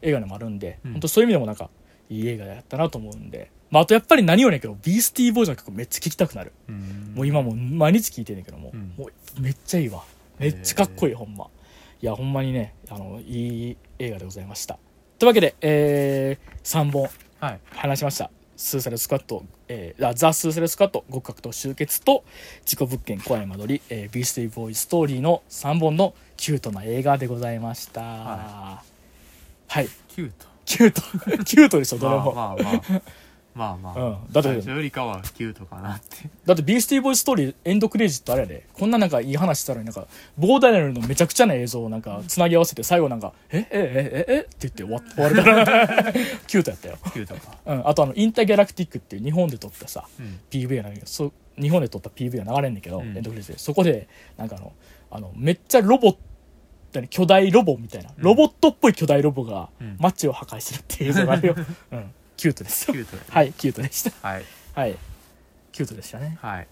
映画でもあるんで、
うん。
本当そういう意味でもなんかいい映画やったなと思うんで、まあ、あとやっぱり何よりやけどビースティーボーイズの曲めっちゃ聴きたくなる、
うん。
もう今もう毎日聴いてんねんけども,、
うん。
もうめっちゃいいわ。めっちゃかっこいい、ほんま。いやほんまにねあのいい映画でございました。というわけで、えー、3本
はい。
話しました。スーサイドスクワッド、えー、あザ・スーサイドスクワッド極悪党、集結と事故物件怖い間取り、えー、ビースティーボーイズストーリーの3本のキュートな映画でございました。は、
はい。キュート
キュート。キュートでしょどれも、
まあまあ。まあまあ。まあ、
うん。だって
最初よりかはキュートかなって。
だってビースティーボーイズストーリーエンドクレジットあれやで。こんななんかいい話したのになんかボーダーネルのめちゃくちゃな映像をなんかつなぎ合わせて最後なんか「えええええって言って終わ終わるからキュートやったよ、
キュートか。
うん、あとあの Intergalactic っていう日本で撮ったさ
うん。
PV やないけどそう日本で撮った PV が流れんねんけど、
うん。
エンドクレジットで。そこでなんかあのあのめっちゃロボ何巨大ロボみたいな、
うん。
ロボットっぽい巨大ロボが
うん。
街を破壊するっていう映像があるよ、うん、キュートですよ。
キュート
はいキュートでした。
はい。
はい。キュートでしたね。
はい。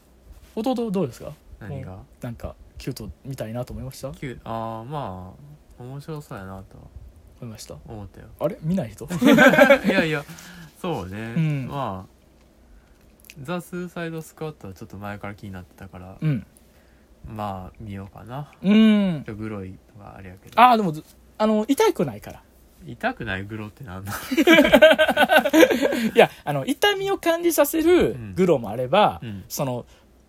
弟どうですか？
何が？
なんかキュート見たいなと思いました？思
キューああまあ面白そうやなとはい
ました？
思ったよ。
あれ？見ない人？
いやいやそうね、
うん。
まあザ・スーサイド・スクワッドはちょっと前から気になってたから、
うん
まあ見ようかな。
うん。
ちょグロいのがあれやけど。
ああでもずあの痛くないから。
痛くないグロってなんだ？
いやあの痛みを感じさせる
うん。
グロもあれば、
うん。
その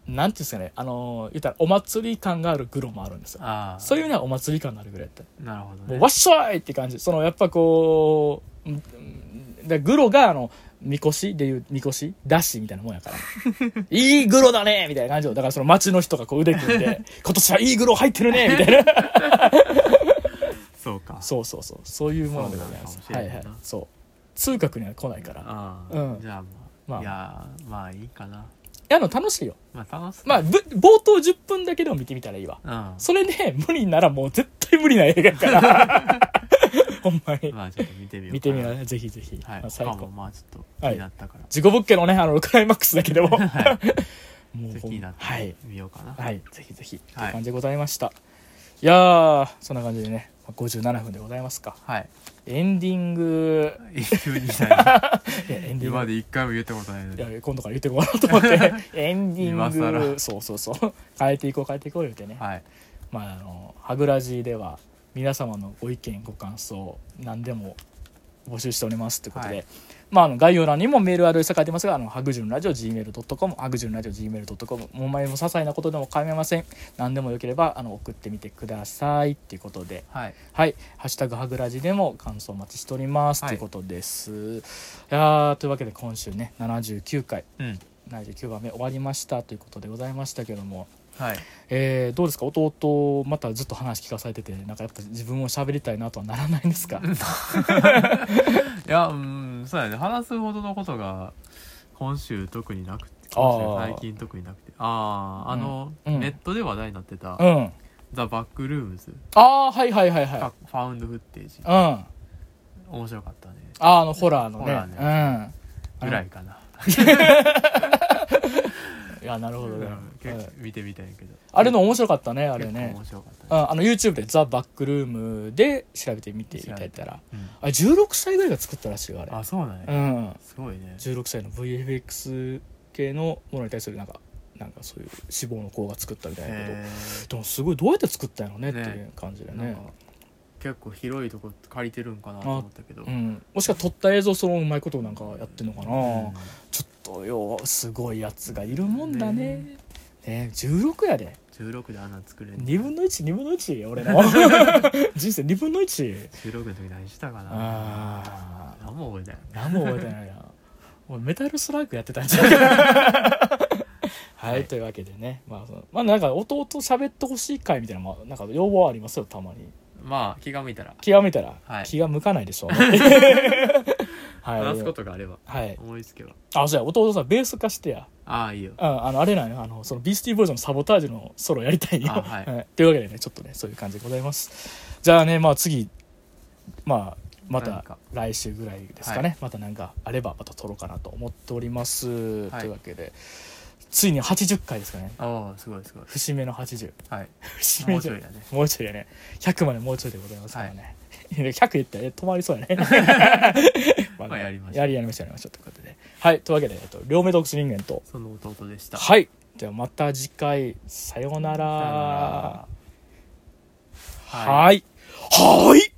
なんていうんですかねあの言ったらお祭り感があるグロもあるんですよ。
ああ
そういうのはお祭り感のあるぐらいだった
なるほどね。
もうわっしょいって感じ。そのやっぱこううんうんでグロがあのみこしでいうみこしダッシュみたいなもんやから。いいグロだねみたいな感じよ。だからその街の人がこう腕組んで 今年はいいグロ入ってるねみたいな。
そうか。
そうそうそう。そういうものでございます。は
い
はい。そう。痛覚には来ないから。うん。
じゃあ
まあ
まあ。いやまあいいかな。い
やあの楽しいよ。
まあ楽し
まあぶ冒頭10分だけでも見てみたらいいわ。
あ
それで無理ならもう絶対無理な映画やからほんまに
まあちょっと見てみよう
見てみ
な
なぜひぜひ、
はい。
まあ最後
まあちょっと気になったから、
事故物件のねあのクライマックスだけでも。
はい、
もう
気になって
はい
見ようかな。
はい。ぜひぜひ。って
はい。
いう感じでございました、い、やーそんな感じでねまあ57分でございますか。
はい。
エンディング。
今まで一回も言ったことないのに。
いや今度から言ってこうと思って。エンディ
今
ン
更。
グそうそうそう。変えていこう変えていこう言うてね、
はい。
まああのハグラジでは皆様のご意見ご感想何でも募集しておりますということで、
はい。
まあ、あの概要欄にもメールアドレスが書いてますがあのハグジュンラジオ Gmail.com ハグジュンラジオ Gmail.com もう前も些細なことでも構いません。何でもよければあの送ってみてくださいっていうことで。
はい。
はい「ハッシュタグハグラジ」でも感想お待ちしております、
はい
とい。うことです。いやーというわけで今週ね79回。
うん。
79番目終わりましたということでございましたけども
はい。
えーどうですか？弟またずっと話聞かされててなんかやっぱ自分も喋りたいなとはならないんですか？
いやうんそうやね。話すほどのことが今週特になくて最近特になくて。あああの、
うん。うん
ネットで話題になってた「
うん。
ザ・バックルームズ
ああはいはいはいはい。
ファウンドフッテージ」
うん。あ
面白かったね。
あのホラーのね。
ホラー
うん。
ぐらいかな、
いやなるほどね、
うん。見てみたんやけど。
あれの面白かったねあ
あ
れね。
面白かったね。
うんあの YouTube で「ザ・バックルーム」で調べてみてい。ただいたら
うん
あれ16歳ぐらいが作ったらしいよあれ。
あそうなんや、
うん。
すごいね。
16歳の VFX 系のものに対するなんかなんかそういう脂肪の子が作ったみたいなけど。
へ
でもすごいどうやって作ったんやろねって
ね
いう感じでね。
結構広いとこ借りてるんかなと思ったけど、
うん、もしくは撮った映像そのうまいことなんかやってんのかな、
うん。
ちょっとよすごいやつがいるもんだね。ね。16やで
16で。あんなん作れる
2分の12分の1俺の 人生2分の 1?
16の時何したかな。
あ
何も覚えてない。
何も覚えてないな。俺メタルスライクやってたんじゃない？かはい、
はい。
というわけでね。まあそのまあなんか弟喋ってほしい回みたいなのもなんか要望ありますよたまに。
まあ気が向いたら。
気が向いたら、
はい。
気が向かないでしょう はい
話すことがあれば。
はい。
思いつけば
あそうや弟さんベース化してや。
ああいいよ。
ああのあれなんよ。あのそのビースティーボーイズのサボタージュのソロやりたいんよ、
あはい。
とい。うわけでねちょっとねそういう感じでございます。じゃあねまあ次。まあまた来週ぐらいですかね、またなんかあればまた撮ろうかなと思っております、
はい。
というわけでついに80回ですかね。
おおすごいすごい。
節目の80
はい。
節目じゃ
もうちょいだね。
もうちょいやね。100までもうちょいでございますからね、100言ったらえ止まりそうやね。ま
まあやりましょう。
やりやりましょうやりましょうということで。はいというわけで、えっと、両目洞窟人間と。
その弟でした。
はい。ではまた次回。さよう
なら。
はい。はい